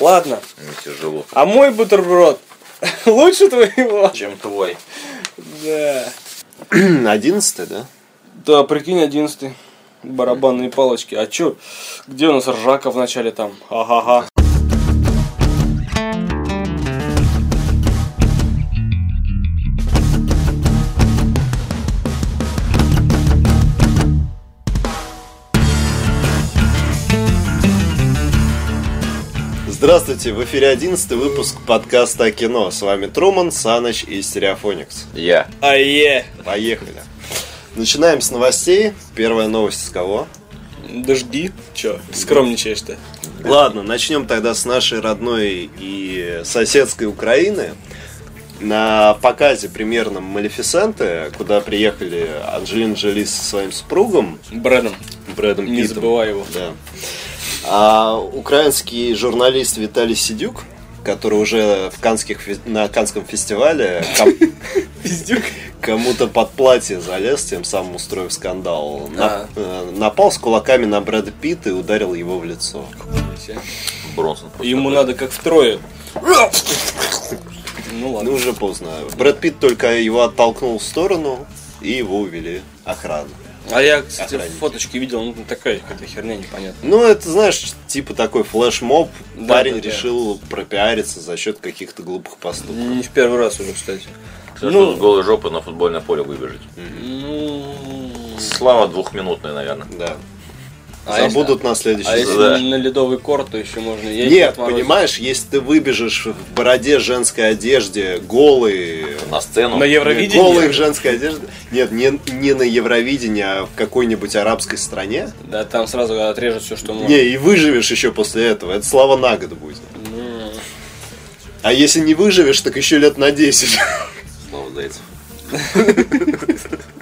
Ладно. Мне тяжело. А мой бутерброд лучше твоего? Чем твой. Да. Одиннадцатый, да? Да, прикинь, одиннадцатый. Барабанные палочки. А чё? Где у нас ржака в начале там? Ага-га. Здравствуйте, в эфире одиннадцатый выпуск подкаста о кино. С вами Труман, Саныч и Стереофоникс. Я. Ае. Поехали. Начинаем с новостей. Первая новость с кого? Дожди. Чё, скромничаешь-то? Ладно, начнем тогда с нашей родной и соседской Украины. На показе примерном Малефисенты, куда приехали Анджелина Джоли со своим супругом Брэдом. Брэдом Не Питтом. забывай его. Да. А украинский журналист Виталий Сидюк, который уже в канских, на Канском фестивале кому-то под платье залез, тем самым устроив скандал, на- А. э, напал с кулаками на Брэда Питта и ударил его в лицо. Бронсон просто. Ему надо как втрое. Ну Ну, ладно. уже поздно. Брэд Питт только его оттолкнул в сторону, и его увели охрану. А я, кстати, Охранники. фоточки видел, ну такая какая-то херня непонятная. Ну, это, знаешь, типа такой флешмоб. Да, Парень да, да. решил пропиариться за счет каких-то глупых поступков. Не в первый раз уже, кстати. Всё, Ну. голой жопы на футбольное поле выбежать. Ну... Слава двухминутная, наверное. Да. А Забудут на следующий А если Да. на ледовый корт, то еще можно яйца Нет, отморозить. понимаешь, если ты выбежишь в бороде женской одежде, голый, На сцену. На Евровидении? голый в женской одежде, нет, не, не на Евровидении, а в какой-нибудь арабской стране, Да, там сразу отрежут все, что можно. не, и выживешь еще после этого, это слава на год будет. Ну, А если не выживешь, так еще лет на 10. Слава Зайцев.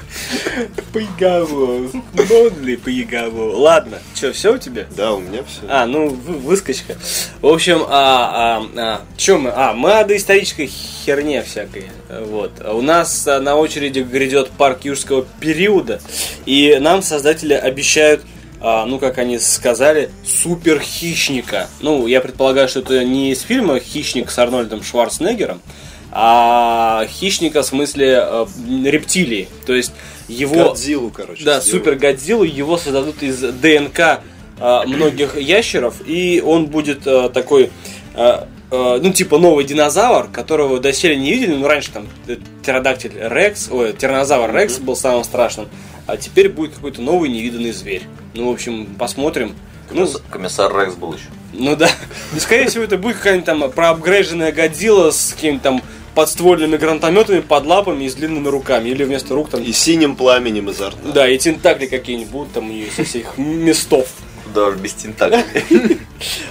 Поигаву. Модный поигаву. Ладно, что, все у тебя? Да, у меня все. А, ну, вы- выскочка. В общем, а, а, а, чё мы? А, мы о доисторической херне всякой. Вот. У нас а, на очереди грядет парк юрского периода. И нам создатели обещают а, ну, как они сказали, супер хищника. Ну, я предполагаю, что это не из фильма Хищник с Арнольдом Шварценеггером, а хищника в смысле э, рептилии. То есть его. Годзиллу, короче. Да, сделали. супер Годзиллу, его создадут из ДНК э, многих ящеров, и он будет э, такой, э, э, ну, типа новый динозавр, которого доселе не видели, ну, раньше там э, птеродактиль Рекс, ой, тиранозавр Рекс был самым страшным, а теперь будет какой-то новый невиданный зверь. Ну, в общем, посмотрим. Ну, Комиссар- Рекс был еще. ну да. Ну, скорее всего, это будет какая-нибудь там проапгрейженная Годзилла с какими-то там подствольными гранатометами под лапами и с длинными руками. Или вместо рук там И синим пламенем изо рта. да, и тентакли какие-нибудь будут там у нее со всех местов. Даже без тентаклей.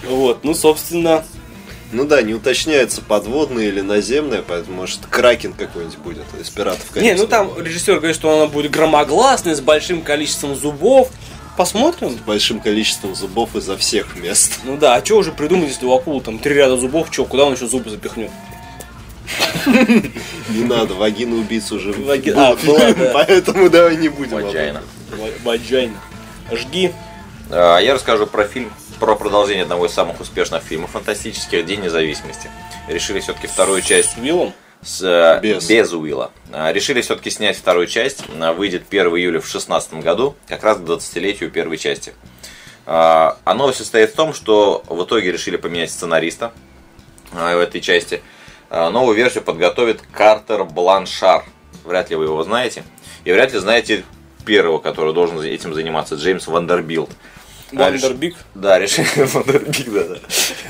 Вот, ну, собственно, Ну да, не уточняется, подводное или наземное, поэтому, может, кракен какой-нибудь будет из пиратов не, Карибского ну там режиссер говорит, что она будет громогласной, с большим количеством зубов. Посмотрим. С большим количеством зубов изо всех мест. Ну да, а что уже придумать, если у акулы там три ряда зубов, что, куда он еще зубы запихнет? Не надо, вагина убийц уже Ваги- а, была, фильм, да. поэтому давай не будем. Ваджайна. Ваджайна. Жги. А, Я расскажу про фильм, про продолжение одного из самых успешных фильмов фантастических День независимости. Решили все-таки вторую часть С Виллом. С, э, Без. без. Уилла. А, Решили все-таки снять вторую часть. Выйдет 1 июля в 2016 году, как раз к 20-летию первой части. А, А новость состоит в том, что в итоге решили поменять сценариста а, в этой части. Новую версию подготовит Картер Бланшар. Вряд ли вы его знаете. И вряд ли знаете первого, который должен этим заниматься, Джеймс Вандербилт. Вандербик. да, решили, Вандербик, да,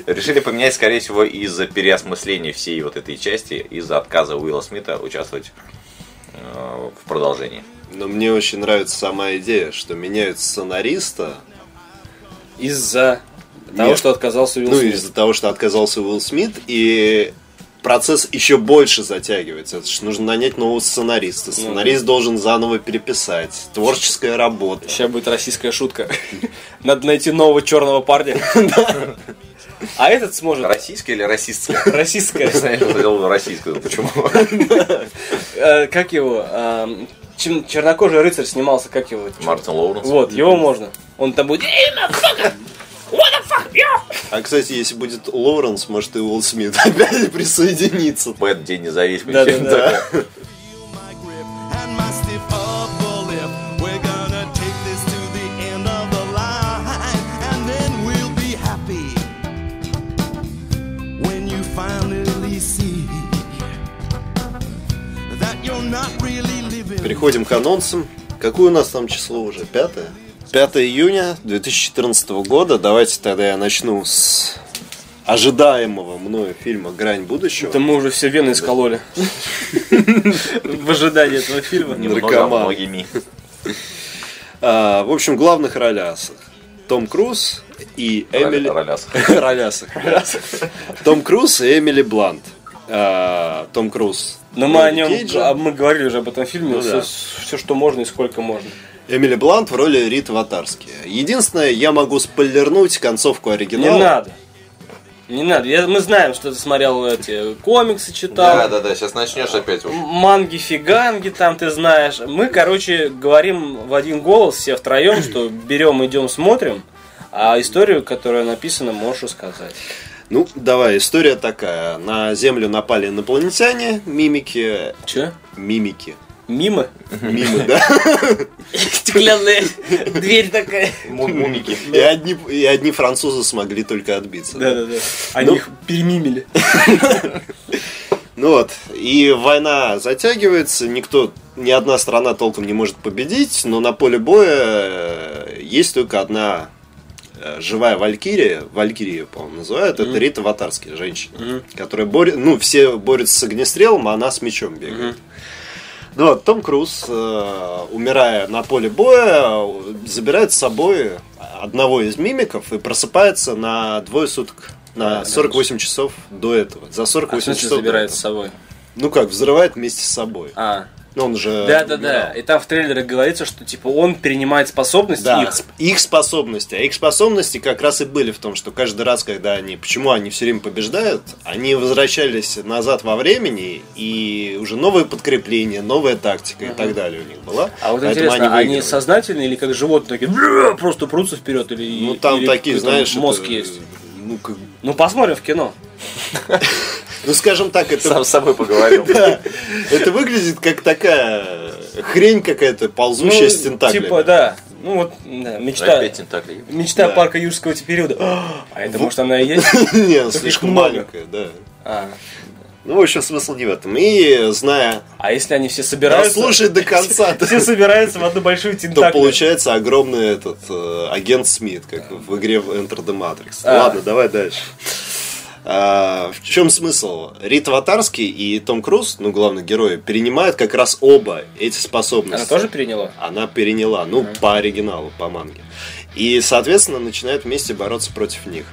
да. решили поменять, скорее всего, из-за переосмысления всей вот этой части, из-за отказа Уилла Смита участвовать э, в продолжении. Но мне очень нравится сама идея, что меняют сценариста, Из-за того, Нет. что отказался Уилл ну, Смит. из-за того, что отказался Уилл Смит, и процесс еще больше затягивается. Это ж нужно нанять нового Ну сценариста. Сценарист должен заново переписать. Творческая работа. Сейчас будет российская шутка. Надо найти нового черного парня. А этот сможет. Российская или расистская? Российская. Я хотел российскую. Почему? Э, Как его? эм, чем- Чернокожий рыцарь снимался, как его? Мартин Лоуренс. Вот, его можно. Он там будет... «Эй, motherfucker!» А, кстати, если будет Лоуренс, может и Уилл Смит опять присоединится. Бэт, День независимости. Да-да-да. the the. Переходим к анонсам. Какое у нас там число уже? Пятое? 5 июня 2014 года. Давайте тогда я начну с ожидаемого мною фильма «Грань будущего». Это мы уже все вены искололи. В ожидании этого фильма. Немного Наркоман. многими. А, в общем, главных ролях Том Круз и Эмили... Роляс. Ролясах. Том Круз и Эмили Блант. А, Том Круз. Но мы о нем, а мы говорили уже об этом фильме, Ну все, что можно и сколько можно. Эмили Блант в роли Риты Ватарски. Единственное, я могу спойлернуть концовку Не оригинала. надо. Не надо. Я- мы знаем, что ты смотрел эти комиксы, читал. Да, да, да, сейчас начнешь опять. вот. манги, фиганги, там ты знаешь. Мы, короче, говорим в один голос все втроем, что берем, идем, смотрим, а историю, которая написана, можешь рассказать. Ну, давай, история такая. На Землю напали инопланетяне, мимики. Че? Мимики. Мимо? Мимы, да? Стеклянная дверь такая. Му- Мумики. И одни, и одни французы смогли только отбиться. Да-да-да. Они Ну. их перемимили. Ну вот, и война затягивается, никто, ни одна страна толком не может победить, но на поле боя э, есть только одна э, живая валькирия, валькирия, по-моему, называют, это Рита Ватарски, женщина, которая борется, ну, все борются с огнестрелом, а она с мечом бегает. Ну вот, Том Круз, э, умирая на поле боя, забирает с собой одного из мимиков и просыпается на двое суток. На 48 часов до этого. За А 48 в смысле часов. забирает с собой? Ну как, взрывает вместе с собой. А, Ну, он же... да-да-да. умирал. И там в трейлере говорится, что типа он перенимает способности Да, их. их способности. А их способности как раз и были в том, что каждый раз, когда они... Почему они все время побеждают? Они возвращались назад во времени, и уже новое подкрепление, новая тактика и так далее у них была. А вот Поэтому интересно, они, выигрывали. сознательные или как животные такие просто прутся вперед или Ну, там или такие, знаешь... мозг это, есть. Ну, как- Ну посмотрим в кино. ну, скажем так, это Сам с собой поговорил. Да, это выглядит как такая хрень какая-то, ползущая с тентаклями. Типа, да. Ну вот, да, мечта. Опять тентакли. Мечта Да. парка юрского периода. А это может она и есть? Не, она Только их слишком маленькая, да. А. Ну, в общем, смысл не в этом. И зная, А если они все да, собираются? слушай до конца, то, Все собираются в одну большую то тентакль. получается огромный этот э, агент Смит, как в игре Enter the Matrix. А. Ладно, давай дальше. А, в чем смысл? Рит Ватарский и Том Круз, ну, главный герой, перенимают как раз оба эти способности. Она тоже переняла? она переняла, ну, по оригиналу, по манге. И, соответственно, начинают вместе бороться против них.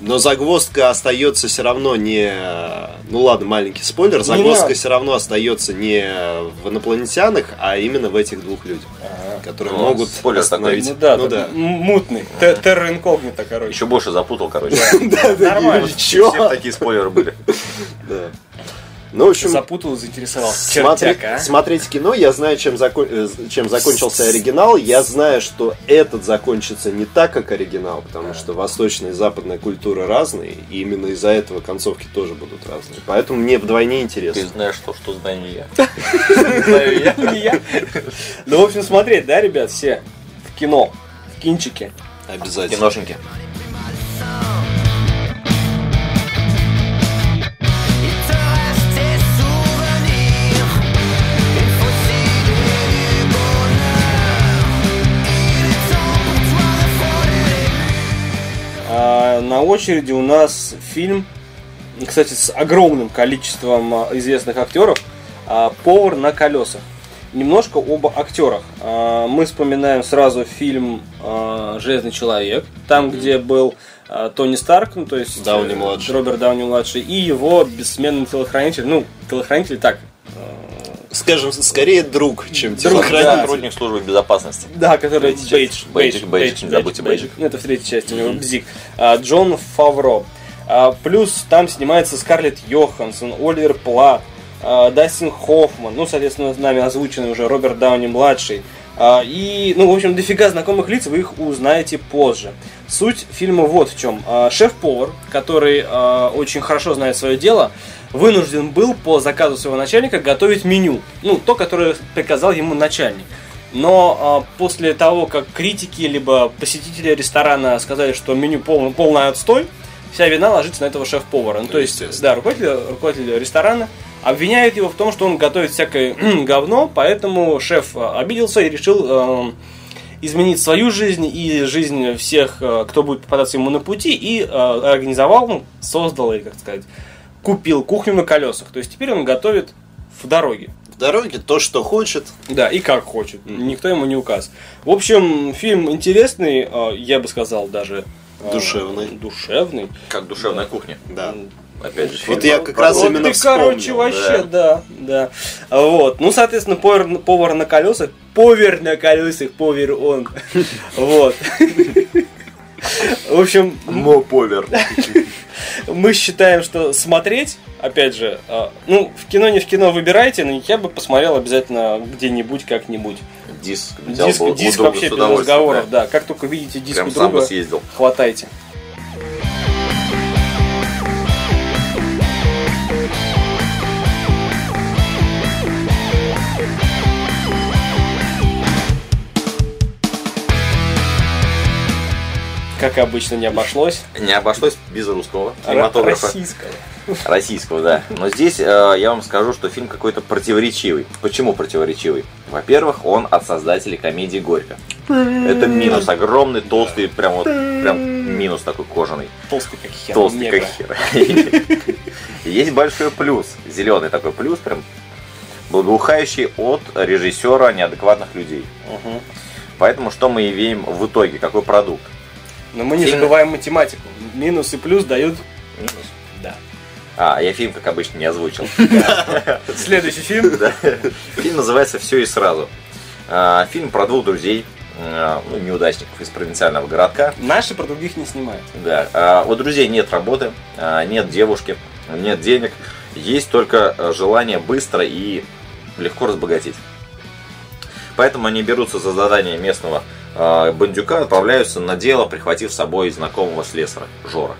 Но загвоздка остается все равно не... Ну ладно, маленький спойлер. Загвоздка надо. все равно остается не в инопланетянах, а именно в этих двух людях, которые Ну, могут спойлер остановить. Ну да, ну да. мутный. Те- Терра инкогнито, короче. Еще больше запутал, короче. Нормально. Все такие спойлеры были. Да. Ну, в общем, Запутал, заинтересовал. Смотри- Чертяка, а. смотреть кино, я знаю, чем, закон- э, чем закончился оригинал. Я знаю, что этот закончится не так, как оригинал, потому что восточная и западная культура разные, и именно из-за этого концовки тоже будут разные. Поэтому мне вдвойне Ты интересно. знаешь, что, что знаю не я. Знаю я. Не я. Ну, в общем, смотреть, да, ребят, все в кино, в кинчике. Обязательно. Киношеньки. Очереди у нас фильм, кстати, с огромным количеством а, известных актеров, а, «Повар на колесах». Немножко об актерах. А, Мы вспоминаем сразу фильм «Железный человек», там, где был Тони Старк, ну, то есть Дауни э, младший. Роберт Дауни младший, и его бессменный телохранитель, ну, телохранитель так, Скажем, скорее друг, чем Друг, телохранитель. да. Сотрудник службы безопасности. Да, который Бейдж, часть. Бейджик, Бейджик, не забудьте Бейджик. Ну, это в третьей части, у него Бзик. А, Джон Фавро. А, Плюс там снимается Скарлетт Йоханссон, Оливер Плат, а, Дастин Хоффман, ну, соответственно, с нами озвученный уже Роберт Дауни младший, А, И, ну, в общем, дофига знакомых лиц, вы их узнаете позже. Суть фильма вот в чем. А, Шеф-повар, который а, очень хорошо знает свое дело, вынужден был по заказу своего начальника готовить меню. Ну, то, которое приказал ему начальник. Но а, после того, как критики либо посетители ресторана сказали, что меню полный, полный отстой, вся вина ложится на этого шеф-повара. Ну, то есть, да, руководитель, руководитель ресторана обвиняют его в том, что он готовит всякое говно, поэтому шеф а, обиделся и решил эм, изменить свою жизнь и жизнь всех, э, кто будет попадаться ему на пути, и э, организовал, ну, создал, или как сказать, купил кухню на колесах. То есть теперь он готовит в дороге. В дороге то, что хочет. Да, и как хочет. Никто ему не указ. В общем, фильм интересный, э, я бы сказал даже э, Душевный. Душевный. Как душевная кухня. Да. Опять же, фильм. Вот я как раз Вот именно ты, короче, вспомнил, вообще, да, да. Вот. Ну, соответственно, повар, повар на колесах. Повер на колесах, повер он. Вот. В общем, Мо повер. мы считаем, что смотреть, опять же, э, ну, в кино не в кино выбирайте, но я бы посмотрел обязательно где-нибудь, как-нибудь. Диск. взял Диск, бы диск вообще без разговоров, да. да. Как только видите диск Прям у друга, съездил. хватайте. Как обычно, не обошлось. Не обошлось без русского кинематографа. Российского. Российского, да. Но здесь э, я вам скажу, что фильм какой-то противоречивый. Почему противоречивый? Во-первых, он от создателей комедии Горько. Это минус огромный, толстый, прям вот прям минус такой кожаный. Толстый как хер. Толстый как хер. Есть большой плюс, зеленый такой плюс, прям благоухающий от режиссера неадекватных людей. Поэтому что мы имеем в итоге? Какой продукт? Но мы не Фильм- забываем математику. Минус и плюс дают... Да. А, я фильм, как обычно, не озвучил. Следующий фильм. Фильм называется «Все и сразу». А, Фильм про двух друзей, а, ну, неудачников из провинциального городка. Наши про других не снимают. Да. А, У друзей нет работы, а, нет девушки, нет денег. Есть только а, желание быстро и легко разбогатеть. Поэтому они берутся за задание местного а, бандюка, отправляются на дело, прихватив с собой знакомого слесаря, Жора.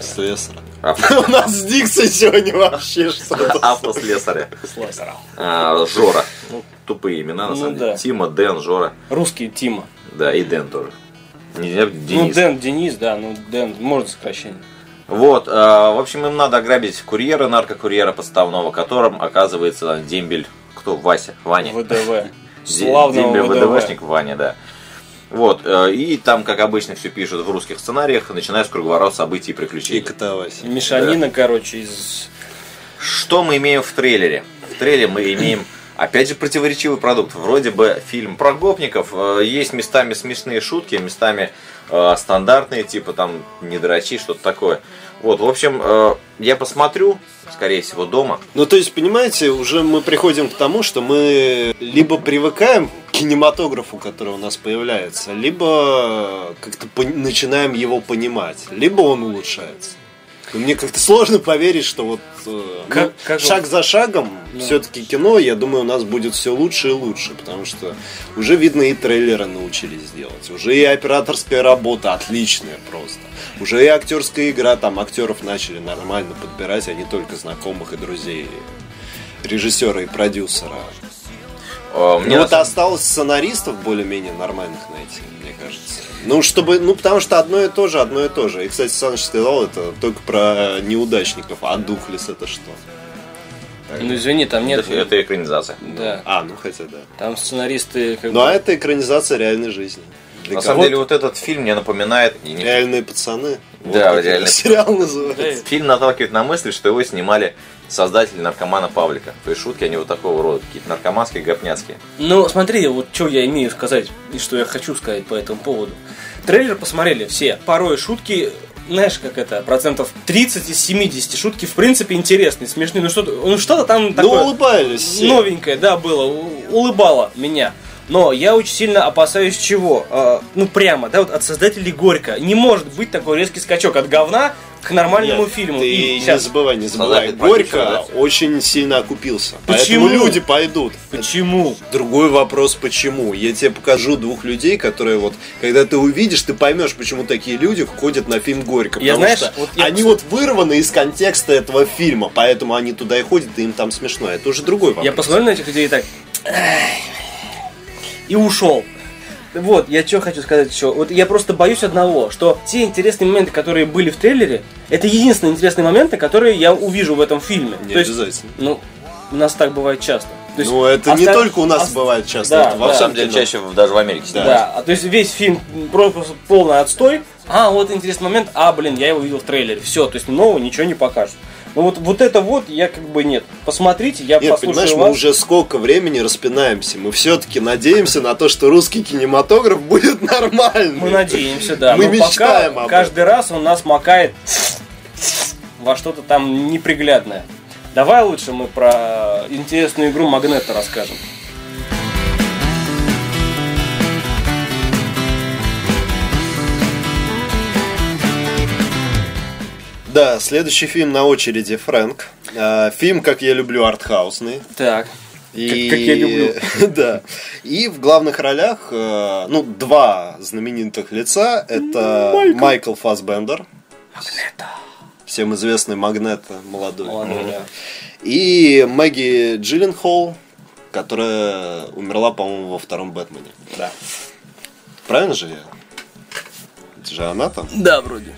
Слесаря. Авто- У нас с сегодня вообще что-то. Автослесаря. Слесаря. А, Жора. Ну, тупые имена, на Ну самом деле. Тима, Дэн, Жора. Русский Тима. Да, и Дэн тоже. Ну, Денис. Дэн, Денис, да, ну, Дэн, можно сокращение. Вот, э, в общем, им надо ограбить курьера, наркокурьера подставного, которым оказывается дембель, кто, Вася, Ваня. ВДВ. Славного дембель ВДВ. ВДВшник Ваня, да. Вот, э, и там, как обычно, все пишут в русских сценариях, начиная с круговорот событий и И приключений. Катавася. Мешанина, короче, из... Что мы имеем в трейлере? В трейлере мы имеем, опять же, противоречивый продукт. Вроде бы фильм про гопников, э, есть местами смешные шутки, местами э, стандартные, типа там не дрочи, что-то такое. Вот, в общем, э, я посмотрю, скорее всего, дома. Ну, то есть, понимаете, уже мы приходим к тому, что мы либо привыкаем кинематографу, который у нас появляется, либо как-то пон- начинаем его понимать, либо он улучшается. Но мне как-то сложно поверить, что вот э, Как- ну, как шаг вот- за шагом все-таки кино, я думаю, у нас будет все лучше и лучше, потому что уже видно и трейлеры научились делать, уже и операторская работа отличная просто, уже и актерская игра, там актеров начали нормально подбирать, а не только знакомых и друзей режиссера и продюсера. Э, Мне Мне вот осталось сценаристов более-менее нормальных найти, мне кажется. Ну, чтобы, ну, потому что одно и то же, одно и то же. И, кстати, Саныч сказал это только про неудачников, а Духлес это что? Ну, извини, там нет... это, это экранизация. Да. А, ну хотя да. Там сценаристы как Ну, а бы... это экранизация реальной жизни. Для На самом деле, вот этот фильм мне напоминает... Реальные пацаны. Вот Да, как реальные сериал называется. Фильм наталкивает на мысль, что его снимали создатели наркомана Павлика. То есть шутки, они вот такого рода, какие-то наркоманские, гопняцкие. Ну, смотри, вот что я имею сказать и что я хочу сказать по этому поводу. Трейлер посмотрели все. Порой шутки, знаешь, как это, процентов 30 из 70 шутки в принципе интересные, смешные. Ну что-то, ну что-то там Ну, такое улыбались все. новенькое, да, было, улыбало меня. Но я очень сильно опасаюсь чего? А, ну, прямо, да, вот от создателей Горько. Не может быть такой резкий скачок от говна к нормальному Нет, фильму. Ты И не щас- забывай, не забывай. Сказать Горько продюсер, очень сильно окупился. Почему? Поэтому люди пойдут. Почему? Другой вопрос, почему. Я тебе покажу двух людей, которые вот, когда ты увидишь, ты поймешь, почему такие люди ходят на фильм Горько. Я, Потому знаешь, что вот я они вот вырваны из контекста этого фильма, поэтому они туда и ходят, и им там смешно. Это уже другой вопрос. Я посмотрел на этих людей и так... И ушел. Вот, я что хочу сказать еще. Вот я просто боюсь одного, что те интересные моменты, которые были в трейлере, это единственные интересные моменты, которые я увижу в этом фильме. Не То есть, обязательно. ну, у нас так бывает часто. То есть Ну, это не только у нас ос- бывает часто, Да, это во да. На всем самом деле, чаще даже в Америке Да. Да, а то есть весь фильм просто полный отстой. А, вот интересный момент. А, блин, я его видел в трейлере. Все, то есть нового ничего не покажут. Ну вот, вот это вот я как бы нет. Посмотрите, я Нет, послушаю понимаешь, вас. мы уже сколько времени распинаемся. Мы все-таки надеемся на то, что русский кинематограф будет нормальным. Мы надеемся, да. Мы Но мечтаем пока об каждый раз он нас макает во что-то там неприглядное. Давай лучше мы про интересную игру Магнета расскажем. Да, следующий фильм на очереди Фрэнк. Э, Фильм, как я люблю, артхаусный. Так. И... как я люблю. да. И в главных ролях, э, ну, два знаменитых лица. Это Майкл, Фасбендер. Всем известный Магнето молодой. Молодой, да. И Мэгги Джилленхол, которая умерла, по-моему, во втором Бэтмене. Да. Правильно же я? Это же она там? Да, вроде.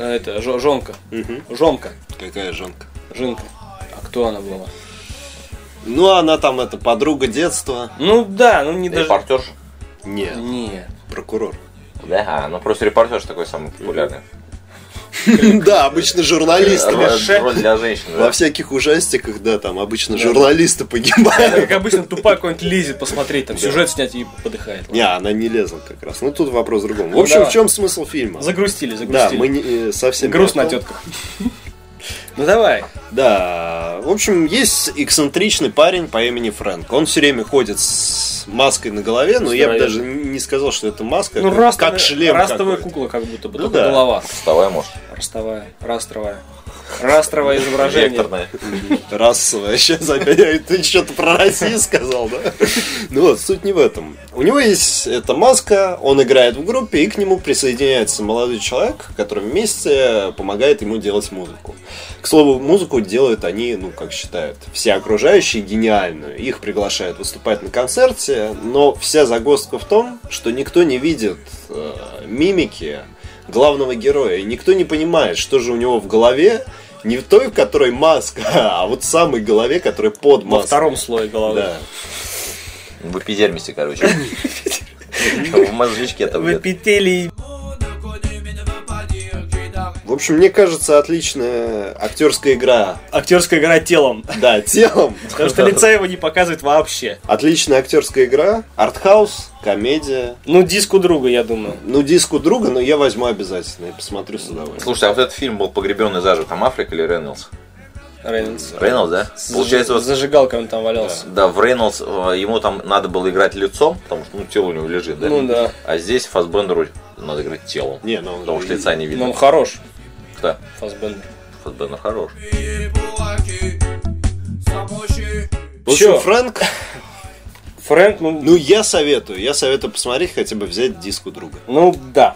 Это жо- жонка. Жонка. Какая жонка? Жинка. А кто она была? Ну, она там, это подруга детства. Ну да, ну не даже. Репортерша. Нет, Нет. прокурор. Да, ну просто репортер такой самый популярный. Да, обычно журналисты. Роль для женщин. да. Во всяких ужастиках, да, там обычно журналисты погибают. Как обычно, тупая какой-нибудь лезет посмотреть, там сюжет снять и подыхает. Не, она не лезла как раз. Ну, тут вопрос в другом. В общем, давай. в чем смысл фильма? Загрустили, Да, загрустили. мы не, э, совсем Грустно на тетках. Ну давай. Да, в общем, есть эксцентричный парень по имени Фрэнк. Он все время ходит с маской на голове, но я бы даже не сказал, что это маска, Ну, как- растовая, как шлем растовая кукла, как будто бы, Ну да. голова. Вставай, может. Ростовая, растровая. Растровое изображение. Векторная. Расовая. Сейчас опять ты что-то про Россию сказал, да? Ну вот, суть не в этом. У него есть эта маска, он играет в группе, и к нему присоединяется молодой человек, который вместе помогает ему делать музыку. К слову, музыку делают они, ну, как считают, все окружающие гениальную. Их приглашают выступать на концерте, но вся загвоздка в том, что никто не видит э, мимики главного героя, и никто не понимает, что же у него в голове, не в той, в которой маска, а вот в самой голове, которая под Во маской. втором слое головы. Да. В эпидермисе, короче. В мозжечке там В эпителии. В общем, мне кажется, отличная актерская игра. Актерская игра телом. Да, телом. Потому что лица его не показывает вообще. Отличная актерская игра. Артхаус, комедия. Ну, диску друга, я думаю. Ну, диску друга, но я возьму обязательно и посмотрю с удовольствием. Слушай, а вот этот фильм был погребенный заживо. Там Африк или Рейнольдс? Рейнольдс. Рейнольдс, да? Получается, вот Зажигалка он там валялся. Да, в Рейнольдс э, ему там надо было играть лицом, потому что ну, тело у него лежит, да? Ну да. А здесь Фасбендеру надо играть телом. Не, ну Потому что лица не Но видно. он хорош, Кто? Фасбендер. Фасбендер хорош. В общем, Чё? Фрэнк, Фрэнк, ну, ну я советую, я советую посмотреть, хотя бы взять диску друга. ну да.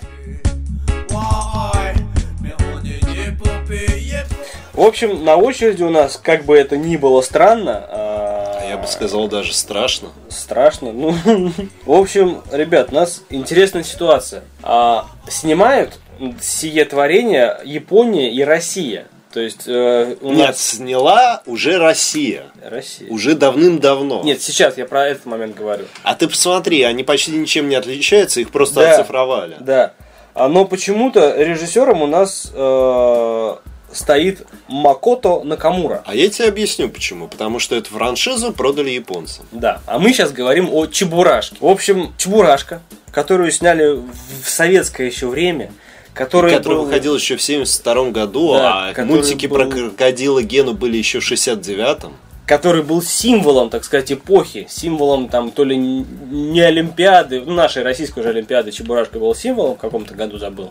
В общем, на очереди у нас, как бы это ни было странно, а, Я бы сказал, даже страшно. страшно. Ну, в общем, ребят, у нас интересная ситуация. А, снимают сие творение Япония и Россия. То есть э, у Нет, нас сняла уже Россия. Россия. Уже давным-давно. Нет, сейчас я про этот момент говорю. А ты посмотри, они почти ничем не отличаются, их просто Да. оцифровали. Да. А, Но почему-то режиссером у нас э, стоит Макото Накамура. А я тебе объясню почему. Потому что эту франшизу продали японцам. Да. А мы сейчас говорим о Чебурашке. В общем, Чебурашка, которую сняли в советское еще время, который, который был- выходил еще в 72 году, Да, а мультики про был- крокодила Гену были еще в 69-м. Который был символом, так сказать, эпохи, символом там то ли не Олимпиады, ну, нашей российской уже Олимпиады, Чебурашка был символом, в каком-то году забыл.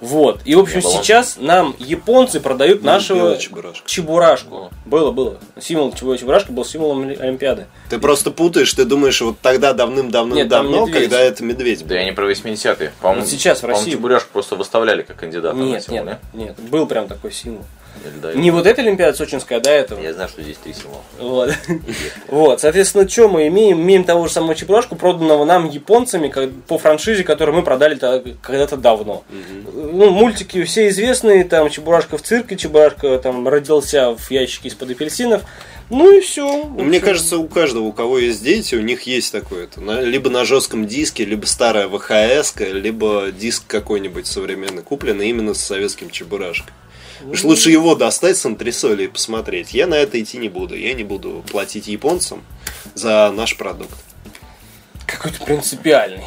Вот. И, в общем, Не было. сейчас нам японцы продают нашего было Чебурашку. Было, было. Символ Чебу- Чебурашка был символом Оли- Олимпиады. Ты просто путаешь, ты думаешь, вот тогда Нет, давным-давным-давно, когда это медведь был. Да я не про 80-е. По-моему, Вот сейчас в России- Чебурашку просто выставляли как кандидата на Нет, символ, нет, нет. Был прям такой символ. Не? Вот эта Олимпиада сочинская, а до этого. Я знаю, что здесь три символа. Вот. вот, соответственно, что мы имеем? Имеем того же самого Чебурашку, проданного нам японцами как- по франшизе, которую мы продали когда-то давно. Ну, мультики все известные, там Чебурашка в цирке, Чебурашка там родился в ящике из-под апельсинов. Ну и все. Мне кажется, у каждого, у кого есть дети, у них есть такое-то. На- Либо на жестком диске, либо старая ВХС, либо диск какой-нибудь современный, купленный именно с советским чебурашкой. Потому что лучше его достать с антресоли и посмотреть. Я на это идти не буду. Я не буду платить японцам за наш продукт. какой-то принципиальный.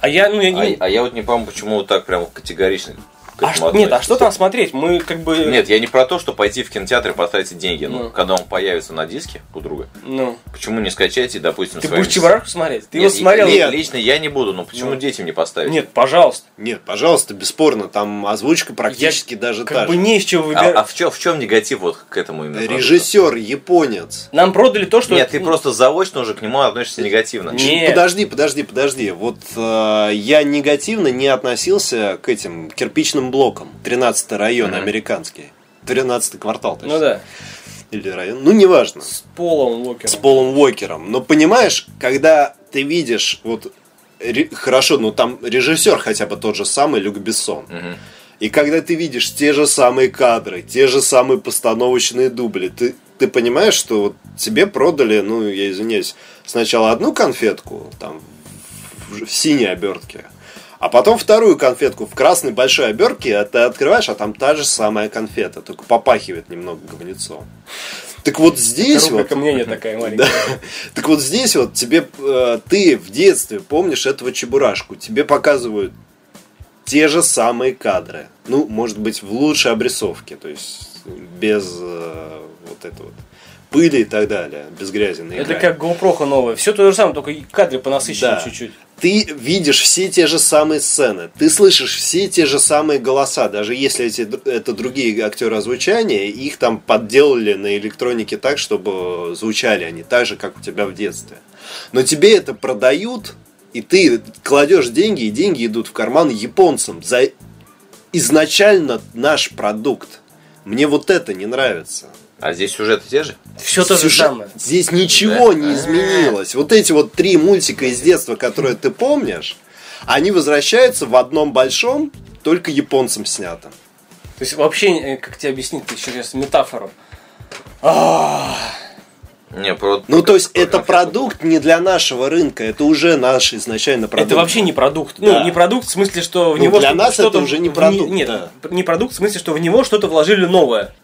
А я, ну, я не... А, а я вот не помню, почему вот так прям категорично А ш- нет, а что там смотреть? Мы как бы... Нет, я не про то, что пойти в кинотеатр и потратить деньги. Ну, Ну. когда он появится на диске у друга, Ну, почему не скачать и, допустим, ты будешь Чебурашку смотреть? Ты Нет, его смотрел? Нет. Лично я не буду, но почему Ну. детям не поставить? Нет, пожалуйста. Нет, пожалуйста, бесспорно, там озвучка практически даже Как та бы же. не из чего А, выбирать. а в, чем, в чем негатив вот к этому именно? Режиссер японец. Нам продали то, что... Нет, ты просто заочно уже к нему относишься негативно. Не. Подожди, подожди, подожди. Вот э, я негативно не относился к этим кирпичным блокам. 13 район Мгм. американский. 13 квартал, точнее. Ну да. Или район. Ну, неважно. С Полом Уокером. С Полом Уокером. Но понимаешь, когда ты видишь, вот ре- хорошо, ну там режиссер хотя бы тот же самый, Люк Бессон. Мгм. И когда ты видишь те же самые кадры, те же самые постановочные дубли, ты, ты понимаешь, что вот тебе продали, ну, я извиняюсь, сначала одну конфетку, там, в, в синей обертке, а потом вторую конфетку в красной большой обертке, а ты открываешь, а там та же самая конфета, только попахивает немного говнецом. Так вот здесь Коробка вот... камнения такая маленькая. Так вот здесь вот тебе э, ты в детстве помнишь этого чебурашку, тебе показывают те же самые кадры. Ну, может быть, в лучшей обрисовке, то есть без э, вот этого вот пыли и так далее, без грязи на Это экране. как GoPro новая. Все то же самое, только кадры понасыщены Да. чуть-чуть. Ты видишь все те же самые сцены, ты слышишь все те же самые голоса, даже если эти, это другие актеры озвучания, их там подделали на электронике так, чтобы звучали они так же, как у тебя в детстве. Но тебе это продают, и ты кладешь деньги, и деньги идут в карман японцам за изначально наш продукт. Мне вот это не нравится. А здесь сюжеты те же? Все то же Сюжет- самое. Здесь ничего Да. не изменилось. Вот эти вот три мультика из детства, которые ты помнишь, они возвращаются в одном большом, только японцам снято. То есть вообще, э, как тебе объяснить еще раз метафору? Не, про, Ну, про- то есть про это продукт не для нашего рынка, это уже наш изначально продукт. Это вообще не продукт. Да. Ну, не продукт в смысле, что в Ну, него для что- нас что-то это уже не продукт, Нет, да. не продукт в смысле, что в него что-то вложили новое.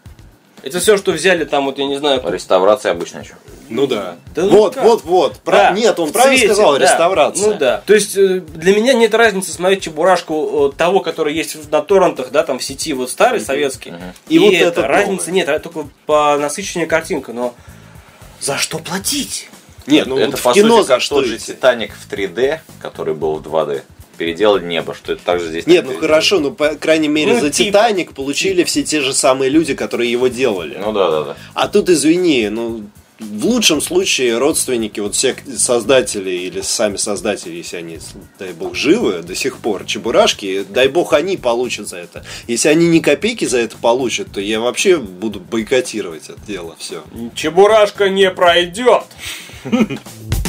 Это все, что взяли там, вот я не знаю, Реставрация обычно что? Ну да. Да ну вот, как? вот, вот. Про- Да, Нет, он правильно цвете, сказал, да. реставрация. Ну да. То есть э, для меня нет разницы смотреть чебурашку э, того, который есть на торрентах, да, там в сети, вот старый советский. И И, вот это. этот разницы нет, а только по насыщению картинка, но за что платить? Нет, ну это вот в по кино сути как что тот же? Титаник в 3D, который был в 2D. Переделали небо, что это также здесь. Нет, ну переделали. хорошо, ну по крайней мере Ну, за типа. Титаник получили все те же самые люди, которые его делали. Ну да, да, да. А тут, извини, ну, в лучшем случае родственники вот всех создателей или сами создатели, если они, дай бог, живы до сих пор, чебурашки, дай бог они получат за это. Если они ни копейки за это получат, то я вообще буду бойкотировать это дело, все. Чебурашка не пройдет.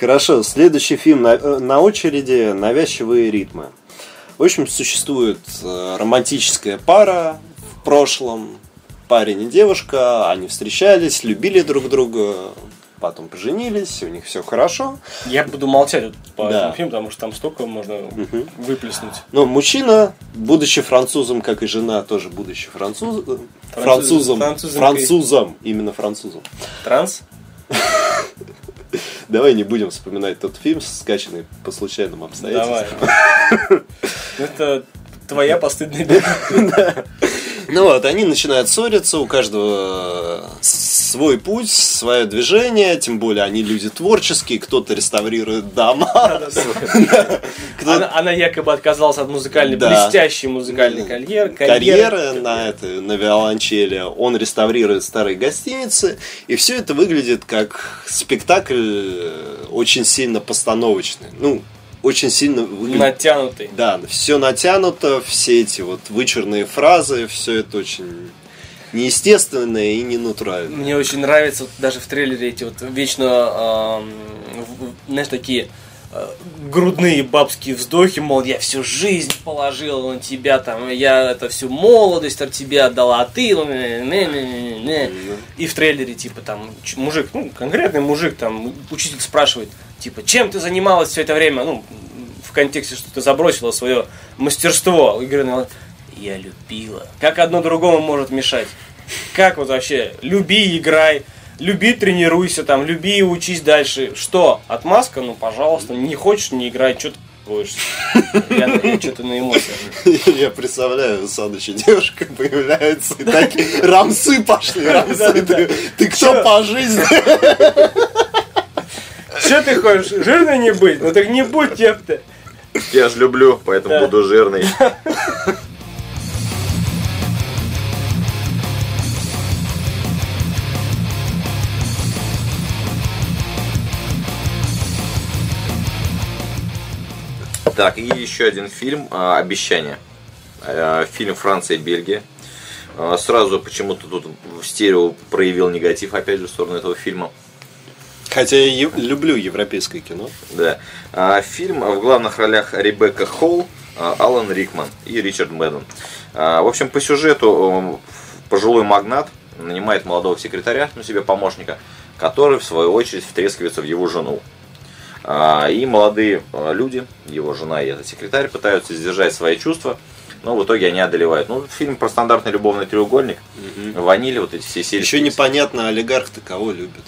Хорошо, следующий фильм на, э, на очереди «Навязчивые ритмы». В общем, существует э, романтическая пара в прошлом. Парень и девушка, они встречались, любили друг друга, потом поженились, у них все хорошо. Я буду молчать по Да. этому фильму, потому что там столько можно выплеснуть. Но мужчина, будучи французом, как и жена, тоже будучи француз... э, французом, французом- французом, именно французом. Транс? Давай не будем вспоминать тот фильм, скачанный по случайным обстоятельствам. Давай. Это твоя постыдная беда. Ну вот, они начинают ссориться, у каждого э, свой путь, свое движение, тем более они люди творческие, кто-то реставрирует дома, Она, якобы отказалась от музыкальной, блестящей музыкальной карьеры. карьеры на, это, на виолончели, он реставрирует старые гостиницы, и все это выглядит как спектакль э, очень сильно постановочный. Ну, очень сильно выглядит... Натянутый. Да, все натянуто, все эти вот вычурные фразы, все это очень неестественное и ненатуральное. Мне очень нравится вот даже в трейлере эти вот вечно, в- знаешь, такие э, грудные бабские вздохи, мол, я всю жизнь положил на тебя, там, я это всю молодость от тебя отдала, а ты, ну, не, не, не, не, не». и в трейлере, типа, там, мужик, ну, конкретный мужик, там, учитель спрашивает, типа, чем ты занималась все это время, ну, в контексте, что ты забросила свое мастерство, и говорит, ну, я любила. Как одно другому может мешать? Как вот вообще? Люби, играй. Люби, тренируйся там, люби и учись дальше. Что? Отмазка? Ну, пожалуйста. Не хочешь, не играй. Что ты будешь? Я, я что-то на эмоциях. Я представляю, Саныча девушка появляется, и такие рамсы пошли, рамсы. Ты, кто по жизни? Что ты хочешь? Жирной не быть? Ну так не будь, тем-то. Я же люблю, поэтому Да. буду жирный. Так, и еще один фильм а, «Обещание». Э, Фильм Франция и Бельгия. А, Сразу почему-то тут в стерео проявил негатив, опять же, в сторону этого фильма. Хотя я ев- люблю европейское кино. Да. А, Фильм в главных ролях Ребекка Холл, а, Алан Рикман и Ричард Мэдден. А, В общем, по сюжету пожилой магнат нанимает молодого секретаря, ну, себе помощника, который, в свою очередь, втрескивается в его жену. А, И молодые э, люди, его жена и этот секретарь, пытаются сдержать свои чувства, но в итоге они одолевают. Ну, фильм про стандартный любовный треугольник. Ванили, вот эти все сельские... Еще непонятно, олигарх-то кого любит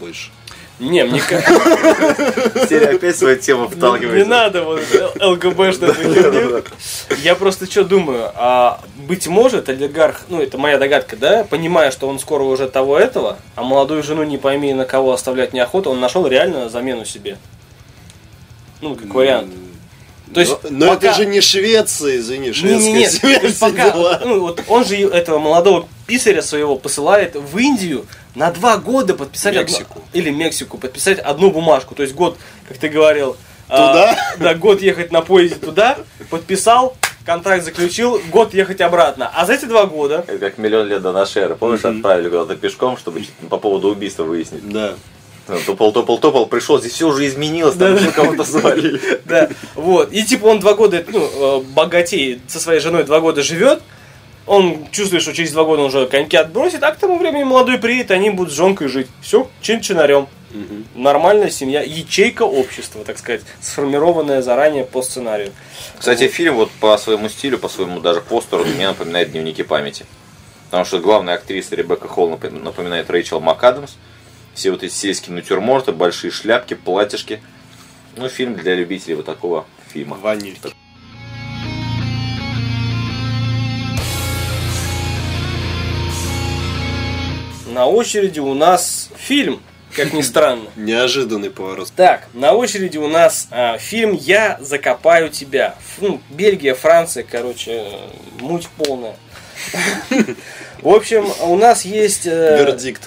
больше. Не, мне кажется, Серия опять свою тему не, вталкивает. не надо вот ЛГБшную херню. Я просто что думаю, а быть может, олигарх, ну это моя догадка, да, понимая, что он скоро уже того этого, а молодую жену не пойми на кого оставлять неохота, он нашел реально замену себе. Ну, как вариант. То есть, но но пока- это же не Швеция, извини, шведская то есть все пока, дела. ну, вот он же этого молодого писаря своего посылает в Индию на два года подписать одну- Мексику. или Мексику подписать одну бумажку. То есть год, как ты говорил, а, Туда? да, год ехать на поезде туда, подписал, контракт заключил, год ехать обратно. А за эти два года Это как миллион лет до нашей эры. Помнишь, отправили куда-то пешком, чтобы по поводу убийства выяснить. Да. Ну, Топал, топал, топал, пришел, здесь все уже изменилось, там еще кого-то свалили. Да, вот. И типа он два года, ну, э, богатей со своей женой два года живет. Он чувствует, что через два года он уже коньки отбросит, а к тому времени молодой приедет, они будут с женкой жить. Все, чин-чинарем. Нормальная семья, ячейка общества, так сказать, сформированная заранее по сценарию. Кстати, фильм вот по своему стилю, по своему даже постеру мне напоминает дневники памяти. Потому что главная актриса Ребекка Холл напом- напоминает Рэйчел МакАдамс. Все вот эти сельские натюрморты, большие шляпки, платьишки. Ну, фильм для любителей вот такого фильма. Ванильки. На очереди у нас фильм, как ни странно. Неожиданный поворот. Так, на очереди у нас а, фильм «Я закопаю тебя». Ну, Бельгия, Франция, короче, э, муть полная. В общем, у нас есть э, Вердикт.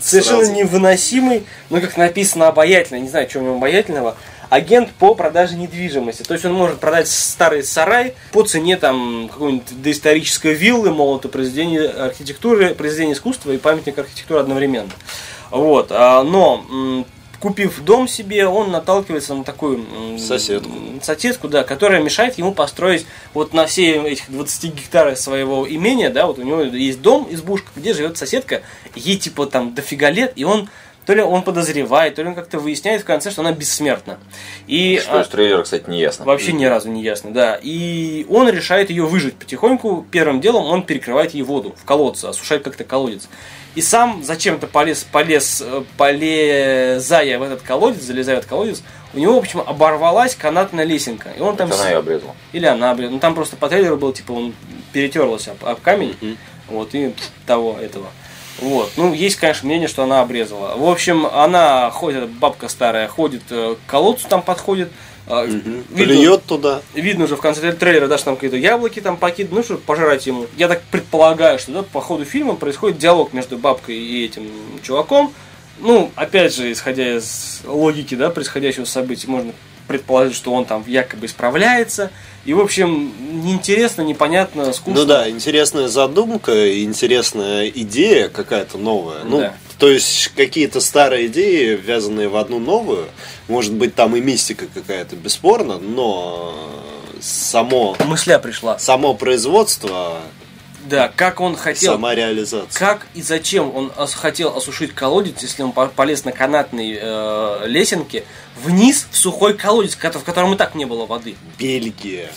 совершенно Сразу. невыносимый, ну, как написано, обаятельно, не знаю, что в нем обаятельного, агент по продаже недвижимости. То есть он может продать старый сарай по цене там какой-нибудь доисторической виллы, мол, это произведение архитектуры, произведение искусства и памятник архитектуры одновременно. Вот, а, но купив дом себе, он наталкивается на такую Соседку. соседку, да, которая мешает ему построить вот на все этих 20 гектарах своего имения, да, вот у него есть дом, избушка, где живет соседка, ей типа там дофига лет, и он то ли он подозревает, то ли он как-то выясняет в конце, что она бессмертна. И Что а, из трейлера, кстати, не ясно. Вообще ни разу не ясно, да. И он решает ее выжить потихоньку. Первым делом он перекрывает ей воду в колодце, осушает как-то колодец. И сам зачем-то полез, полез, э, полезая в этот колодец, залезая в этот колодец, у него, в общем, оборвалась канатная лесенка. И он там... Это с- она ее обрезала. Или она, блин. Ну там просто по трейлеру был, типа, он перетерлась об, об камень, вот, и того, этого. Вот. Ну, есть, конечно, мнение, что она обрезала. В общем, она ходит, бабка старая, ходит э, к колодцу, там подходит. э, видно- Плюет туда. Видно уже в конце трейлера, даже там какие-то яблоки там покиданы, ну, чтобы пожрать ему. Я так предполагаю, что да, по ходу фильма происходит диалог между бабкой и этим чуваком. Ну, опять же, исходя из логики, да, происходящего события, можно предположить, что он там якобы исправляется. И, в общем, неинтересно, непонятно, скучно. Ну да, интересная задумка, интересная идея какая-то новая. Ну, Да. то есть какие-то старые идеи, ввязанные в одну новую. Может быть, там и мистика какая-то, бесспорно, но само, Мысля пришла. само производство, Да, как он хотел сама реализация. Как и зачем он хотел осушить колодец, если он по- полез на канатной э, лесенке вниз в сухой колодец, в кото- в котором и так не было воды? Бельгия.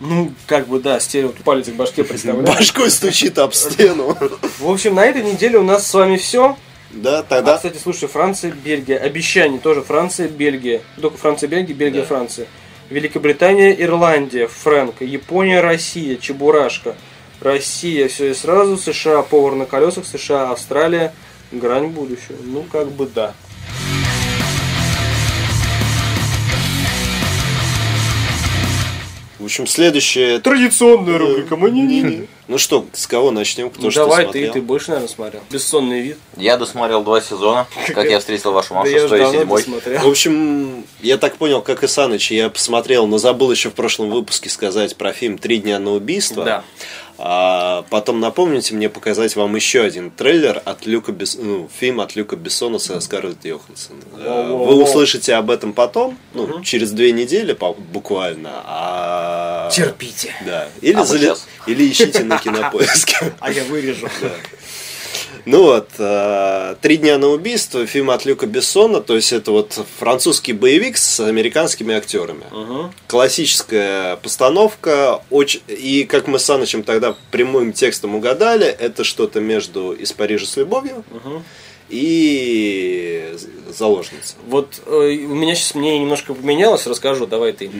Ну, как бы, да, стерео палец к башке представляю. Башкой стучит об стену. В общем, на этой неделе у нас с вами все. Да, А, тогда кстати, слушай, Франция, Бельгия. Обещание тоже Франция, Бельгия. Только Франция, Бельгия, Бельгия, Да. Франция. Великобритания, Ирландия, Фрэнк, Япония, Россия, Чебурашка. Россия, все и сразу, США, повар на колесах, США, Австралия, грань будущего. Ну, как бы да. В общем, следующее... Традиционная рубрика «Манини». Ну что, с кого начнем? Кто Ну, что давай, ты, смотрел? ты больше, наверное, смотрел. Бессонный вид. Я досмотрел два сезона, как я встретил вашу маму, Да я же шестой и давно седьмой. В досмотрел. общем, я так понял, как и Саныч, я посмотрел, но забыл еще в прошлом выпуске сказать про фильм «Три дня на убийство». Да. А потом напомните мне показать вам еще один трейлер от Люка Бес... ну, фильм от Люка Бессона со Скарлетт Йоханссон. Э, Вы услышите об этом потом, ну, через две недели по- буквально. А... Терпите. Да. Или, А щас. Или ищите на кинопоиске. А я вырежу. Ну вот, э, «Три дня на убийство», фильм от Люка Бессона, то есть это вот французский боевик с американскими актерами. Классическая постановка, очень... и как мы с Санычем тогда прямым текстом угадали, это что-то между «Из Парижа с любовью» и «Заложница». Вот э, у меня сейчас мнение немножко поменялось, расскажу, давай ты.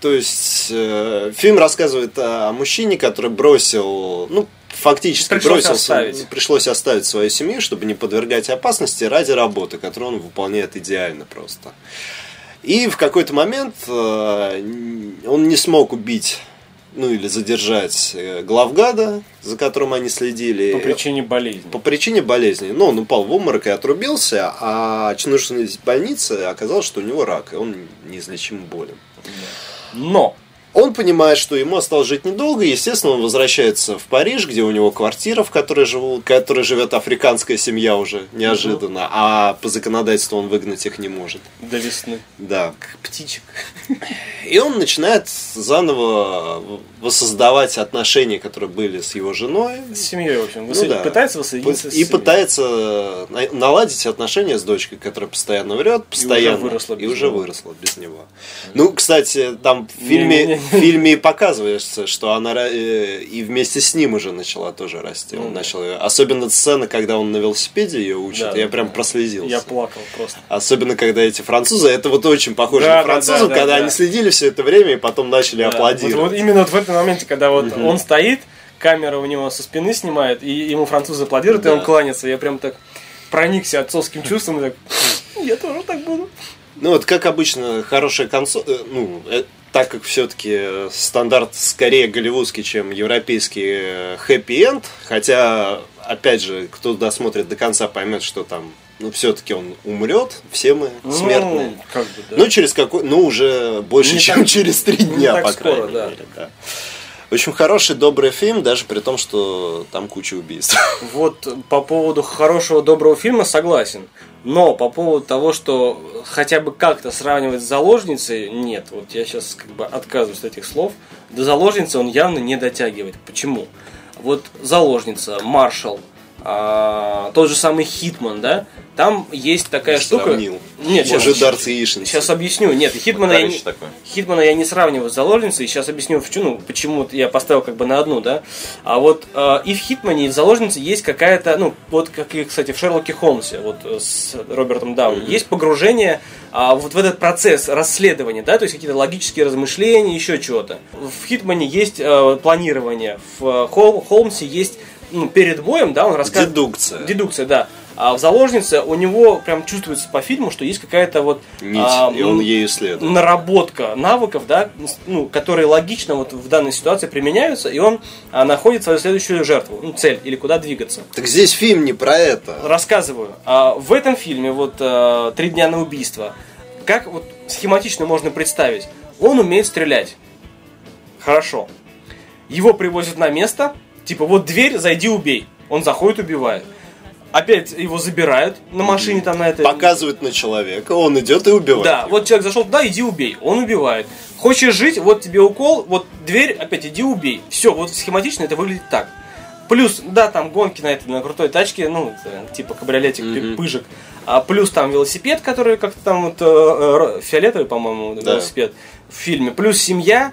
То есть э, фильм рассказывает о мужчине, который бросил, ну, фактически Пришлось бросил, оставить. пришлось оставить свою семью, чтобы не подвергать опасности ради работы, которую он выполняет идеально просто. И в какой-то момент э, он не смог убить, ну или задержать э, главгада, за которым они следили. По причине болезни. По причине болезни. Ну, он упал в обморок и отрубился, а очнувшись в больнице, оказалось, что у него рак, и он неизлечимо болен. Но Он понимает, что ему осталось жить недолго, и, естественно, он возвращается в Париж, где у него квартира, в которой, живут, в которой живет африканская семья уже неожиданно, а по законодательству он выгнать их не может. до весны. Да. Как птичек. И он начинает заново воссоздавать отношения, которые были с его женой. С семьей, в общем. Ну Высо- да. Пытается воссоединиться с И семьей. пытается на- наладить отношения с дочкой, которая постоянно врет, постоянно. выросла и уже него. выросла без него. Ну, кстати, там в фильме, в фильме и показывается, что она э, и вместе с ним уже начала тоже расти. Он Ну да. начал её- Особенно сцена, когда он на велосипеде ее учит, Да, я да, прям да. прослезился. Я плакал просто. Особенно, когда эти французы, это вот очень похоже Да, на да, французов, да, да, когда да. они следили все это время и потом начали Да, аплодировать. Вот, вот именно вот в этом моменте, когда вот он стоит, камера у него со спины снимает, и ему французы аплодируют, Да. и он кланяется. Я прям так проникся отцовским чувством и так, я тоже так буду. Ну вот, как обычно, хорошая консоль, ну, э, так как все-таки стандарт скорее голливудский, чем европейский хэппи-энд, хотя, опять же, кто досмотрит до конца, поймет, что там, ну, все-таки он умрет, все мы смертные. Ну, как бы, да. Ну, через какой, ну, уже больше, Не чем так- через три дня, так по скоро, крайней да. мере, да. В общем, хороший, добрый фильм, даже при том, что там куча убийств. Вот по поводу хорошего, доброго фильма согласен. Но по поводу того, что хотя бы как-то сравнивать с заложницей, нет. Вот я сейчас как бы отказываюсь от этих слов. До заложницы он явно не дотягивает. Почему? Вот заложница, маршал, а, тот же самый Хитман, да, там есть такая штука. Сравнил. Нет, сейчас, Может, Дарс яичница. сейчас объясню. Нет, Хитмана я, не, такой. Хитмана я не сравниваю с заложницей. Сейчас объясню, чём- ну, почему я поставил как бы на одну, да. А вот э, и в Хитмане, и в заложнице есть какая-то, ну, вот как и, кстати, в Шерлоке Холмсе, вот э, с Робертом Дауни, есть погружение а, вот в этот процесс расследования, да, то есть какие-то логические размышления, еще чего-то. В Хитмане есть э, планирование, в э, Хол- Холмсе есть ну, перед боем, да, он рассказывает... Дедукция. Дедукция, да. А в заложнице у него прям чувствуется по фильму, что есть какая-то вот Нить, а, и он ею следует. наработка навыков, да, ну, которые логично вот в данной ситуации применяются, и он а, находит свою следующую жертву, ну, цель или куда двигаться. Так здесь фильм не про это. Рассказываю. А, в этом фильме вот а, «Три дня на убийство», как вот схематично можно представить, он умеет стрелять. Хорошо. Его привозят на место, типа вот дверь, зайди убей. Он заходит, убивает. Опять его забирают на машине там на этой. Показывают на человека, он идет и убивает. Да, его. вот человек зашел туда, иди убей. Он убивает. Хочешь жить, вот тебе укол, вот дверь, опять иди убей. Все, вот схематично это выглядит так. Плюс, да, там гонки на этой, на крутой тачке, ну, типа кабриолетик, пи- пыжик. А плюс там велосипед, который как-то там вот э, э, фиолетовый, по-моему, Да. велосипед в фильме. Плюс семья,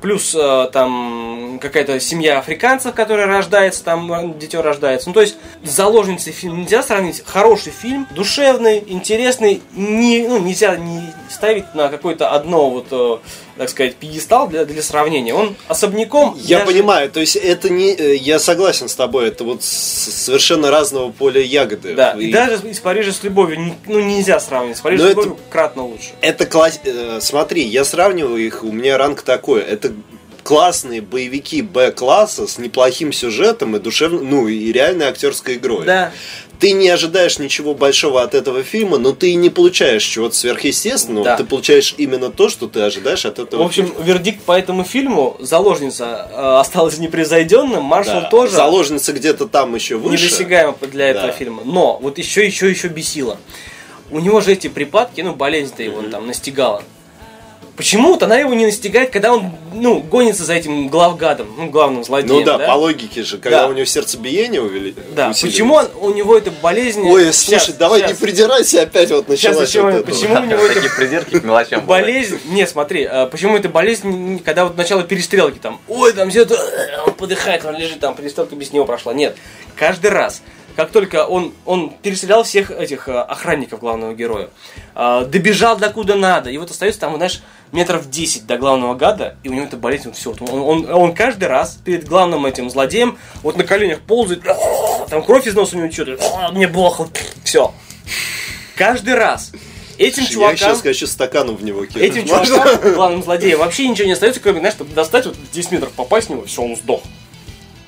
плюс э, там какая-то семья африканцев, которая рождается, там дитё рождается. Ну, то есть, заложницы фильм нельзя сравнить. Хороший фильм, душевный, интересный. Не, ну, нельзя не ставить на какое-то одно, вот, э, так сказать, пьедестал для, для сравнения. Он особняком... Я даже- понимаю, то есть это не, э, я согласен с тобой, это вот совершенно разного поля ягоды. Да, И и даже из Парижа с любовью ну, нельзя сравнивать. С Парижем Но с это- любовью кратно лучше. Это класс... э, Смотри, я сравниваю их, у меня ранг такой. Это классные боевики Б-класса с неплохим сюжетом и душевным, ну и реальной актерской игрой. Да. Ты не ожидаешь ничего большого от этого фильма, но ты и не получаешь чего-то сверхъестественного. Да. Ты получаешь именно то, что ты ожидаешь от этого В общем, фильма. вердикт по этому фильму «Заложница» э, осталась непревзойденным, «Маршал» Да. тоже Заложница где-то там еще выше. недосягаемо для этого Да. фильма. Но вот еще, еще, еще бесило. У него же эти припадки, ну, болезнь-то его там настигала. Почему-то она его не настигает, когда он, ну, гонится за этим главгадом, ну, главным злодеем. Ну да, по логике же, когда Да. у него сердцебиение увели... Да, почему он- у него эта болезнь... Ой, слушай, давай щас. не придирайся, опять вот Сейчас, началась почему, вот почему у него Такие придирки к мелочам. болезнь... Не, смотри, а почему эта болезнь, когда вот начало перестрелки там, ой, там где-то, он подыхает, он лежит, там перестрелка без него прошла. Нет, каждый раз, как только он, он перестрелял всех этих э, охранников главного героя, а, добежал до куда надо, и вот остается там, знаешь, метров 10 до главного гада, и у него эта болезнь, вот все, он, он, он каждый раз перед главным этим злодеем вот на коленях ползает, там кровь из носа у него что-то, мне плохо, все. Каждый раз. Этим Я чувакам... сейчас хочу стаканом в него кинуть. Этим Можно? чувакам, главным злодеям, вообще ничего не остается, кроме, знаешь, чтобы достать вот 10 метров, попасть в него, все, он сдох.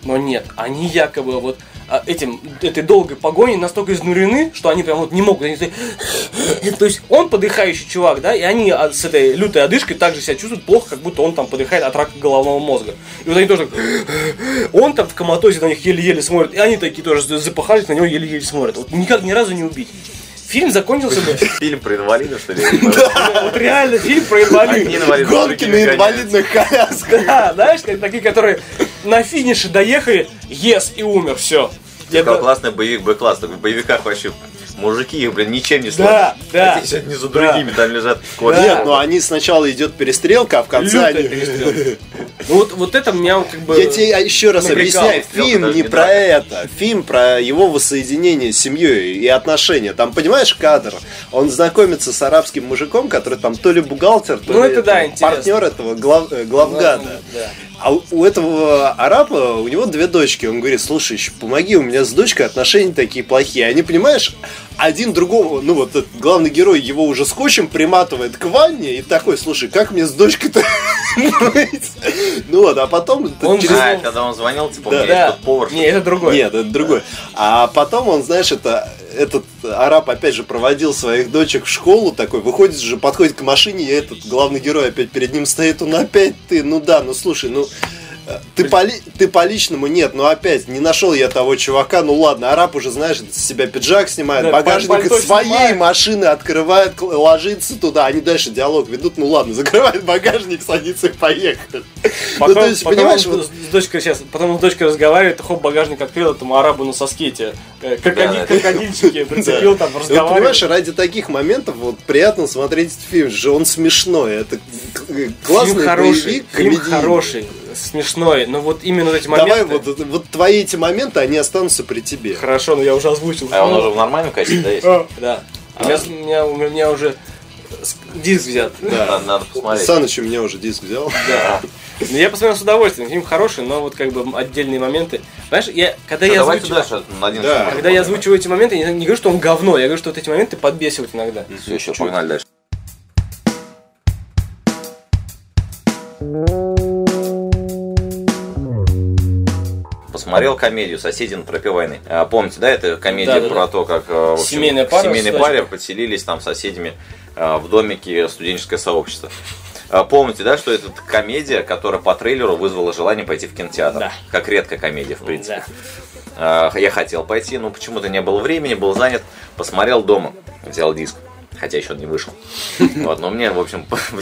Но нет, они якобы вот а, этим, этой долгой погоней настолько изнурены, что они прям вот не могут. Они то есть он подыхающий чувак, да, и они а, с этой лютой одышкой также себя чувствуют плохо, как будто он там подыхает от рака головного мозга. И вот они тоже так, он там в коматозе на них еле-еле смотрит, и они такие тоже запахались, на него еле-еле смотрят. Вот никак ни разу не убить. Фильм закончился бы. Фильм про инвалидов, что ли? Вот реально фильм про инвалидов. Гонки на инвалидных колясках. Да, знаешь, такие, которые на финише доехали, ес и умер, все. Такой классный боевик Б-класс. В боевиках вообще мужики их, блин, ничем не Да, сломят. да. Эти одни за другими там лежат. Да. Нет, ну они сначала идет перестрелка, а в конце они... Ну вот, вот это меня как бы... Я тебе еще раз объясняю, фильм не про это, фильм про его воссоединение с семьей и отношения. Там, понимаешь, кадр, он знакомится с арабским мужиком, который там то ли бухгалтер, то Ну, ли это да, партнер этого глав, э, главгада. Да. А у, этого араба, у него две дочки. Он говорит, слушай, помоги, у меня с дочкой отношения такие плохие. Они, понимаешь, один другого, ну вот этот главный герой его уже скотчем приматывает к ванне и такой, слушай, как мне с дочкой-то быть?» Ну вот, а потом... Он через- А, когда он звонил, типа, у Да. меня есть Да. тут повар. Не, это другое. Нет, это другой. А потом он, знаешь, это этот араб опять же проводил своих дочек в школу, такой выходит же, подходит к машине, и этот главный герой опять перед ним стоит, он опять ты, ну да, ну слушай, ну Ты по, ли- ты по личному нет, но опять не нашел я того чувака. Ну ладно, араб уже, знаешь, с себя пиджак снимает, Да, багажник своей снимает. машины открывает, ложится туда. Они дальше диалог ведут. Ну ладно, закрывает багажник, садится и поехали. Потом, ну, то есть, потом понимаешь, он вот- с дочкой сейчас, потом с дочкой разговаривает, хоп, багажник открыл этому арабу на соскете. Э, Крокодил, Да, да. крокодильчики прицепил там, И вот, понимаешь, разговаривает. ради таких моментов вот приятно смотреть этот фильм, же он смешной, это классный фильм хороший, боевик, фильм комедийный. хороший, смешной, но вот именно вот эти Давай моменты... вот, вот твои эти моменты, они останутся при тебе. Хорошо, но я уже озвучил. А он уже в нормальном качестве, да, есть? А, Да. У меня, у меня, у меня уже диск взят. Надо, надо посмотреть. Саныч у меня уже диск взял. Да. Ну, я посмотрел с удовольствием. Фильм хороший, но вот как бы отдельные моменты. Знаешь, я, когда Ну, я давайте озвучиваю, дальше на один Да. когда я озвучиваю эти моменты, я не говорю, что он говно, я говорю, что вот эти моменты подбесивают иногда. Все, еще погнали дальше. Посмотрел комедию «Соседи на тропе войны». А, Помните, да, это комедия Да, да, про да. то, как э, в общем, Семейная пара в семейной с паре поселились там с соседями э, в домике студенческое сообщество. А, Помните, да, что это комедия, которая по трейлеру вызвала желание пойти в кинотеатр. Да. Как редкая комедия, в принципе. Да. А, Я хотел пойти, но почему-то не было времени, был занят. Посмотрел дома, взял диск. Хотя еще он не вышел. Вот, но мне, в общем,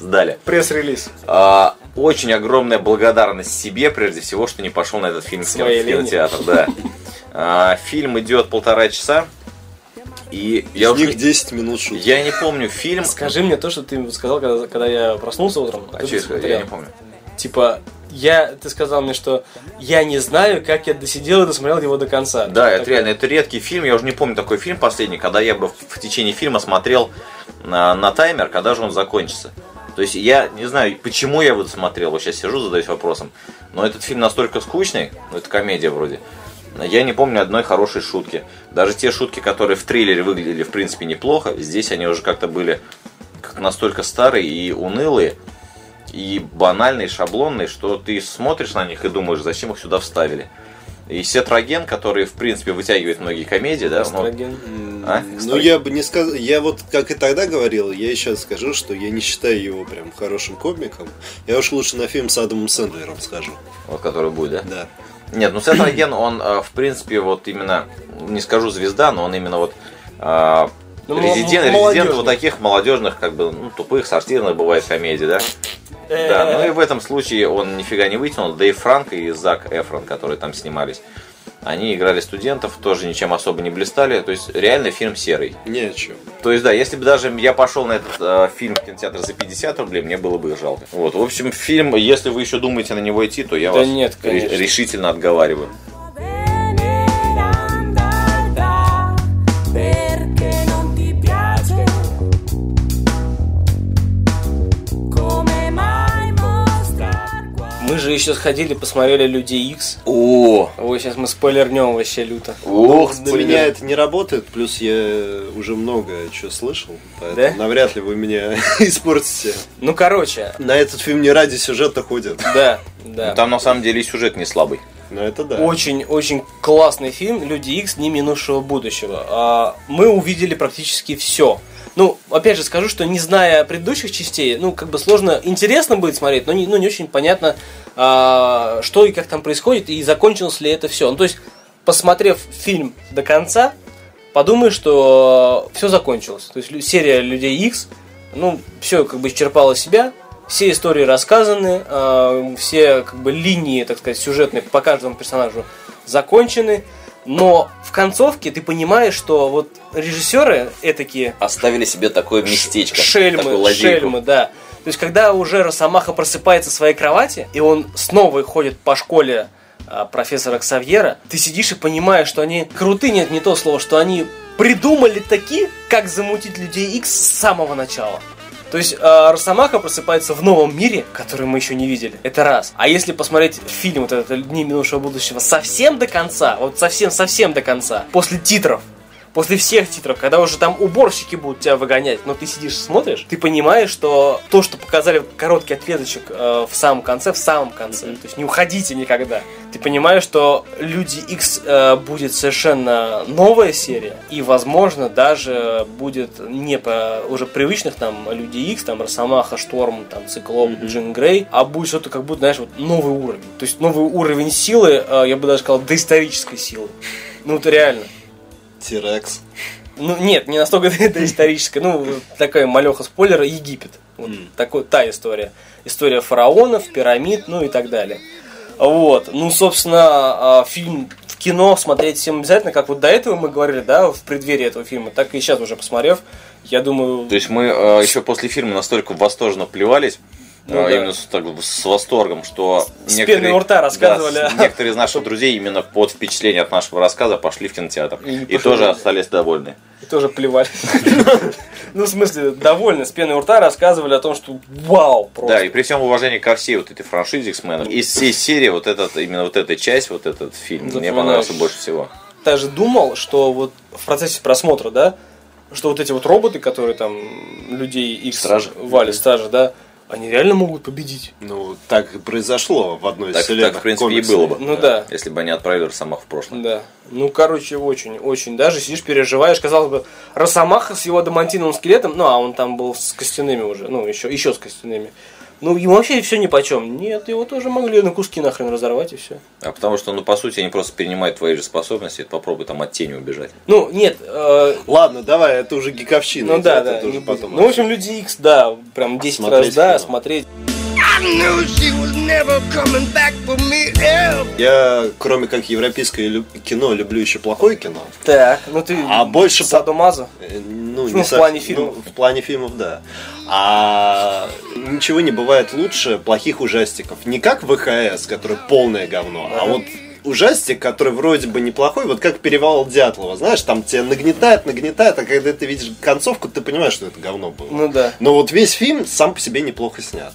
сдали. Пресс-релиз. А, Очень огромная благодарность себе, прежде всего, что не пошел на этот фильм в кинотеатр. Да. А, Фильм идет полтора часа. И я Из уже них 10 минут шуток. я не помню фильм. Скажи мне то, что ты сказал, когда, когда я проснулся утром. А Ты чё, я смотрел. не помню. Типа, я, ты сказал мне, что я не знаю, как я досидел и досмотрел его до конца. Да, это Такой- реально, это редкий фильм. Я уже не помню такой фильм последний, когда я бы в в течение фильма смотрел на, на таймер, когда же он закончится. То есть я не знаю, почему я его досмотрел. Вот сейчас сижу, задаюсь вопросом. Но этот фильм настолько скучный, ну это комедия вроде. Я не помню одной хорошей шутки. Даже те шутки, которые в трейлере выглядели в принципе неплохо, здесь они уже как-то были как настолько старые и унылые, и банальные, шаблонные, что ты смотришь на них и думаешь, зачем их сюда вставили. И Сет Роген, который, в принципе, вытягивает многие комедии, да, Эстроген. А? Ну, я бы не сказал, я вот, как и тогда говорил, я и сейчас скажу, что я не считаю его прям хорошим комиком. Я уж лучше на фильм с Адамом Сэндлером схожу. вот который будет, да? Да. Нет, ну Сет Роген, он, э, в принципе, вот именно, не скажу звезда, но он именно вот э, Ну, резидент, резидент вот таких молодежных, как бы, ну, тупых, сортирных бывает комедий, да? Да, ну и в этом случае он нифига не вытянул. Дэйв Франк и Зак Эфрон, которые там снимались, они играли студентов, тоже ничем особо не блистали. То есть реально фильм серый. Не о чем. То есть, да, если бы даже я пошел на этот э, фильм в кинотеатр за 50 рублей, мне было бы жалко. Вот, в общем, фильм, если вы еще думаете на него идти, то я Да вас нет, конечно. решительно отговариваю. Еще сходили, посмотрели Людей Икс. О, Ой, сейчас мы спойлернем вообще люто. ох, Для меня это не работает, плюс я уже много чего слышал, поэтому Да? навряд ли вы меня испортите. Ну, короче, На этот фильм не ради сюжета ходят. да, да. Там на самом деле и сюжет не слабый. Но это да. Очень-очень классный фильм «Люди Икс. Дни минувшего будущего». А, Мы увидели практически все. Ну, опять же, скажу, что не зная предыдущих частей, ну, как бы сложно, интересно будет смотреть, но не, ну, не очень понятно, а, что и как там происходит, и закончилось ли это все. Ну, то есть, посмотрев фильм до конца, подумаешь, что все закончилось. То есть, серия Людей Икс, ну, все как бы исчерпало себя, все истории рассказаны, э, все как бы линии, так сказать, сюжетные по каждому персонажу закончены, но в концовке ты понимаешь, что вот режиссеры этакие Оставили себе такое местечко. такую шельмы, лазейку. шельмы, да. То есть, когда уже Росомаха просыпается в своей кровати, и он снова ходит по школе а, профессора Ксавьера, ты сидишь и понимаешь, что они круты, нет, не то слово, что они придумали таки, как замутить людей X с самого начала. То есть э, Росомаха просыпается в новом мире, который мы еще не видели. Это раз. А если посмотреть фильм вот этот «Дни минувшего будущего» совсем до конца, вот совсем-совсем до конца, после титров, после всех титров, когда уже там уборщики будут тебя выгонять, но ты сидишь смотришь, ты понимаешь, что то, что показали короткий ответочек э, в самом конце, в самом конце, то есть не уходите никогда, ты понимаешь, что Люди X э, будет совершенно новая серия, и, возможно, даже будет не по уже привычных там Люди X, там Росомаха, Шторм, там Циклоп, Джин Грей, а будет что-то как будто, знаешь, вот новый уровень. То есть новый уровень силы, э, я бы даже сказал, доисторической силы. Ну, это реально. Тирекс. Ну, нет, не настолько доисторическая. Ну, такая малеха спойлера, Египет. Вот такой, та история. История фараонов, пирамид, ну и так далее. Вот. Ну, собственно, а, фильм в кино смотреть всем обязательно, как вот до этого мы говорили, да, в преддверии этого фильма, так и сейчас уже посмотрев, я думаю... То есть мы э, еще после фильма настолько восторженно плевались, Ну э, да. именно с, так, с восторгом, что С у рта рассказывали. да, некоторые из наших друзей именно под впечатление от нашего рассказа пошли в кинотеатр. И И, тоже остались довольны. И тоже плевали. Ну, в смысле, довольны, с пеной у рта рассказывали о том, что вау, просто. Да, и при всем уважении ко всей вот этой франшизе X-Men, из всей серии вот этот, именно вот эта часть, вот этот фильм, мне понравился больше всего. даже думал, что вот в процессе просмотра, да, что вот эти вот роботы, которые там людей их валят, стражи, да, они реально могут победить. Ну, так и произошло в одной из Так, вселенных так, в принципе, и комиксов. было бы. Ну да. Если бы они отправили Росомаху в прошлое. Да. Ну, короче, очень, очень. Даже сидишь, переживаешь. Казалось бы, Росомаха с его адамантиновым скелетом, ну, а он там был с костяными уже, ну, еще, еще с костяными. Ну, ему вообще все ни почем. Нет, его тоже могли на куски нахрен разорвать и все. А потому что, ну, по сути, они просто перенимают твои же способности, попробуй там от тени убежать. Ну, нет, э, Ладно, давай, это уже гиковщина. ну да, да. это не уже потом. Ну, в общем, Люди Икс, да, прям 10 Смотреть раз, да, смотреть. Я, кроме как европейское лю- кино, люблю еще плохое кино. Так, ну ты А больше Садомазо? Э, Ну, Ну, в со- плане фильмов. ну, в плане фильмов, да. А ничего не бывает лучше плохих ужастиков. Не как ВХС, который полное говно, а вот ужастик, который вроде бы неплохой, вот как перевал Дятлова, знаешь, там тебя нагнетает, нагнетает, а когда ты видишь концовку, ты понимаешь, что это говно было. Ну да. Но вот весь фильм сам по себе неплохо снят.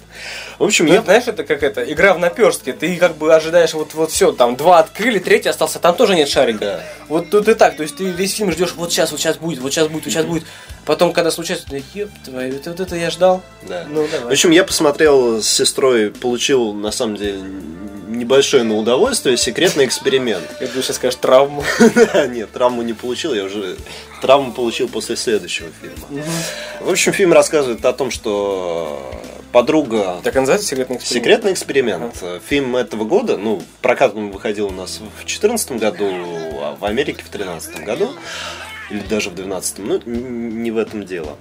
В общем, Ну, я знаешь, это как это, игра в наперстке. Ты как бы ожидаешь, вот, вот все, там два открыли, третий остался, там тоже нет шарика. Да. Вот тут и так, то есть ты весь фильм ждешь, вот сейчас, вот сейчас будет, вот сейчас будет, вот сейчас будет. Потом, когда случается, ты, еб твою, это вот это я ждал. Да. Ну, В давай. общем, я посмотрел с сестрой, получил, на самом деле, небольшое на удовольствие, секретный эксперимент. Я думаю, сейчас скажешь травму. Нет, травму не получил, я уже травму получил после следующего фильма. В общем, фильм рассказывает о том, что подруга... Так и называется секретный эксперимент? Секретный эксперимент. Фильм этого года, ну, прокат он выходил у нас в 2014 году, а в Америке в 2013 году, или даже в 2012, ну, не в этом дело.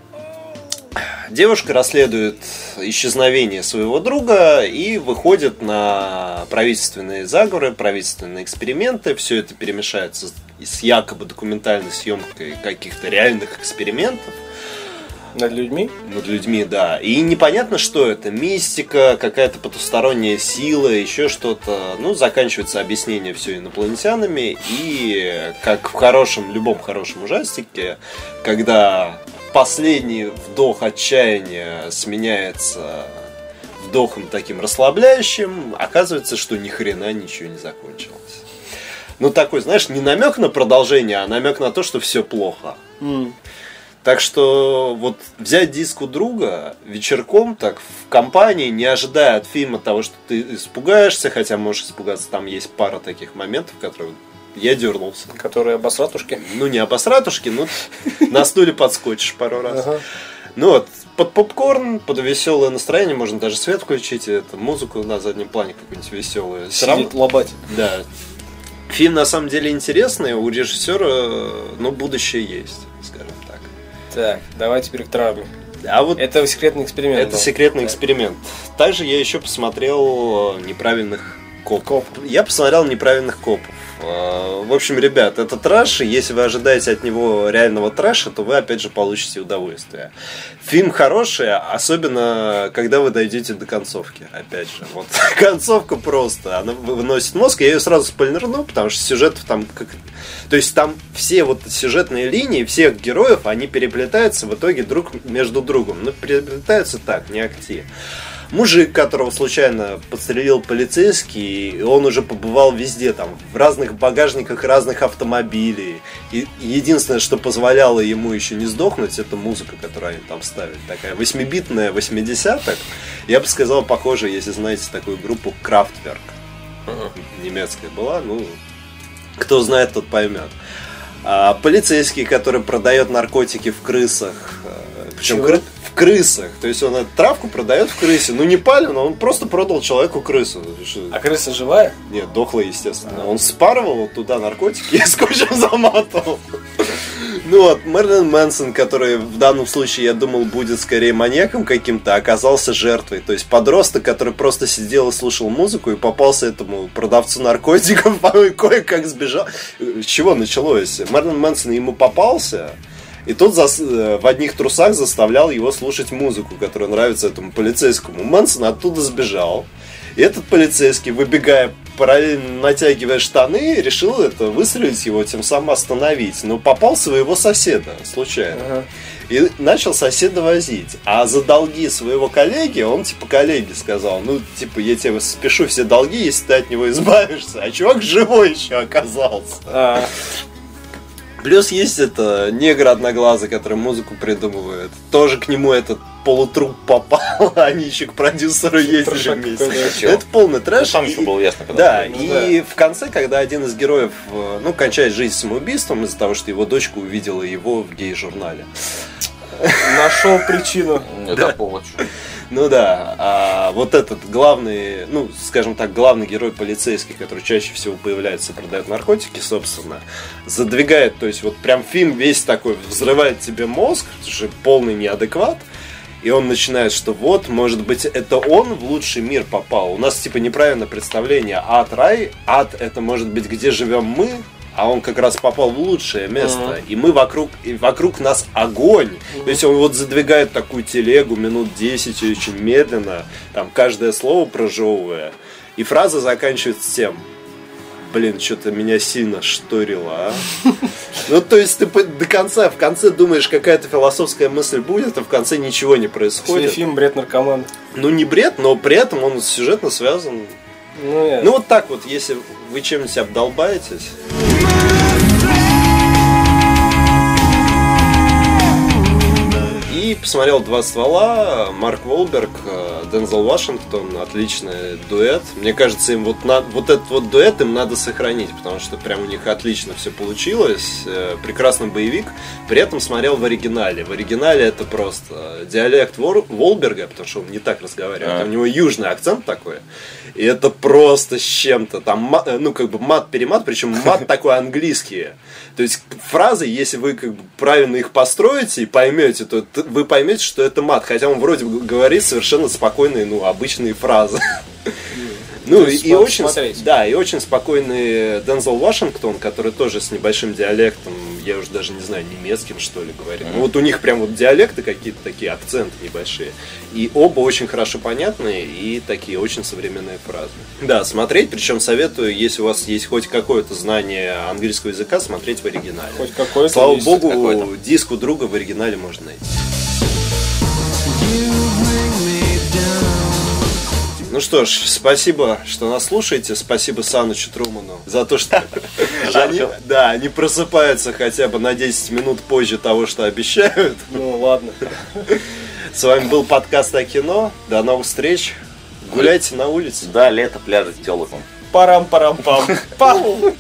Девушка расследует исчезновение своего друга и выходит на правительственные заговоры, правительственные эксперименты. Все это перемешается с- якобы документальной съемкой каких-то реальных экспериментов Над людьми? над людьми, да. И непонятно, что это. Мистика, какая-то потусторонняя сила, еще что-то. Ну, заканчивается объяснение все инопланетянами. И как в хорошем, любом хорошем ужастике, когда последний вдох отчаяния сменяется вдохом таким расслабляющим, оказывается, что ни хрена ничего не закончилось. Ну, такой, знаешь, не намек на продолжение, а намек на то, что все плохо. Так что вот взять диск у друга вечерком, так в компании, не ожидая от фильма того, что ты испугаешься, хотя можешь испугаться, там есть пара таких моментов, которые я дернулся. Которые обосратушки. Ну, не обосратушки, ну, на стуле подскочишь пару раз. Ну вот, под попкорн, под веселое настроение, можно даже свет включить, это музыку на заднем плане какую-нибудь веселую. Сидит лобать. Да. Фильм на самом деле интересный, у режиссера, ну, будущее есть, скажем так. Так, давай теперь к травме. А вот Это секретный эксперимент. Это был. секретный Так. эксперимент. Также я еще посмотрел э, неправильных копов. Я посмотрел неправильных копов. Э, В общем, ребят, это трэш, и если вы ожидаете от него реального трэша, то вы опять же получите удовольствие. Фильм хороший, особенно когда вы дойдете до концовки. Опять же, вот концовка просто, она выносит мозг. Я ее сразу спойлерну, потому что сюжетов там как... То есть там все вот сюжетные линии всех героев, они переплетаются в итоге друг между другом. Ну, переплетаются так, не акти. Мужик, которого случайно подстрелил полицейский, и он уже побывал везде, там, в разных багажниках разных автомобилей. И единственное, что позволяло ему еще не сдохнуть, это музыка, которую они там ставили. Такая восьмибитная 80-х. Я бы сказал, похоже, если знаете такую группу Kraftwerk. Немецкая была, ну, кто знает, тот поймет. А, полицейский, который продает наркотики в крысах. Причем Чего? в крысах. То есть он эту травку продает в крысе. Ну не пален, он просто продал человеку крысу. А крыса живая? Нет, дохлая, естественно. Он спарывал туда наркотики и скотчем заматывал. Ну вот, Мерлин Мэнсон, который в данном случае, я думал, будет скорее маньяком каким-то, оказался жертвой. То есть подросток, который просто сидел и слушал музыку и попался этому продавцу наркотиков, кое-как сбежал. С чего началось? Мерлин Мэнсон ему попался, и тот зас- э, в одних трусах заставлял его слушать музыку, которая нравится этому полицейскому. Мэнсон оттуда сбежал. И этот полицейский, выбегая, параллельно натягивая штаны, решил это выстрелить его, тем самым остановить. Но попал своего соседа случайно. Ага. И начал соседа возить. А за долги своего коллеги, он типа коллеге сказал, ну, типа, я тебе спешу все долги, если ты от него избавишься. А чувак живой еще оказался. А, Плюс есть это негр одноглазый, который музыку придумывает. Тоже к нему этот полутруп попал, а они еще к продюсеру ездили вместе. какой-то. Чё? Это полный трэш. Ну, там И- еще было ясно, когда Да, он и в конце, когда один из героев, э, ну, кончает жизнь самоубийством из-за того, что его дочка увидела его в гей-журнале. нашел причину. Это повод. Ну да, а вот этот главный, ну, скажем так, главный герой полицейский, который чаще всего появляется и продает наркотики, собственно, задвигает, то есть вот прям фильм весь такой взрывает тебе мозг, же полный неадекват, и он начинает, что вот, может быть, это он в лучший мир попал. У нас типа неправильное представление ад, рай, ад это может быть где живем мы, а он как раз попал в лучшее место. И мы вокруг, и вокруг нас огонь. То есть он вот задвигает такую телегу минут 10 очень медленно, там каждое слово прожевывая. И фраза заканчивается тем, блин, что-то меня сильно шторило, а. Ну, то есть ты до конца, в конце думаешь, какая-то философская мысль будет, а в конце ничего не происходит. фильм «Бред наркоман». Ну, не бред, но при этом он сюжетно связан. Ну, я- Ну, вот так вот, если вы чем-нибудь обдолбаетесь. И посмотрел «Два ствола», Марк Волберг, э, Дензел Вашингтон, отличный дуэт. Мне кажется, им вот, на- вот этот вот дуэт им надо сохранить, потому что прям у них отлично все получилось. Э, Прекрасный боевик. При этом смотрел в оригинале. В оригинале это просто диалект Вор- Волберга, потому что он не так разговаривает. А. У него южный акцент такой. И это просто с чем-то. Там, э, ну, как бы мат-перемат, причем мат такой английский. То есть фразы, если вы как бы правильно их построите и поймете, то т- вы поймете, что это мат. Хотя он вроде бы говорит совершенно спокойные, ну, обычные фразы. Ну, То и, очень, смотреть. да, и очень спокойный Дензел Вашингтон, который тоже с небольшим диалектом, я уже даже не знаю, немецким что ли говорит. Ну, вот у них прям вот диалекты какие-то такие, акценты небольшие. И оба очень хорошо понятные и такие очень современные фразы. Да, смотреть, причем советую, если у вас есть хоть какое-то знание английского языка, смотреть в оригинале. Хоть какой-то Слава богу, какой-то. диск у друга в оригинале можно найти. Ну что ж, спасибо, что нас слушаете. Спасибо Санычу Труману за то, что они, да, они просыпаются хотя бы на 10 минут позже того, что обещают. Ну, ладно. С вами был подкаст о кино. До новых встреч. Гуляйте на улице. Да, лето, пляжи, телоком. Парам-парам-пам. Пам.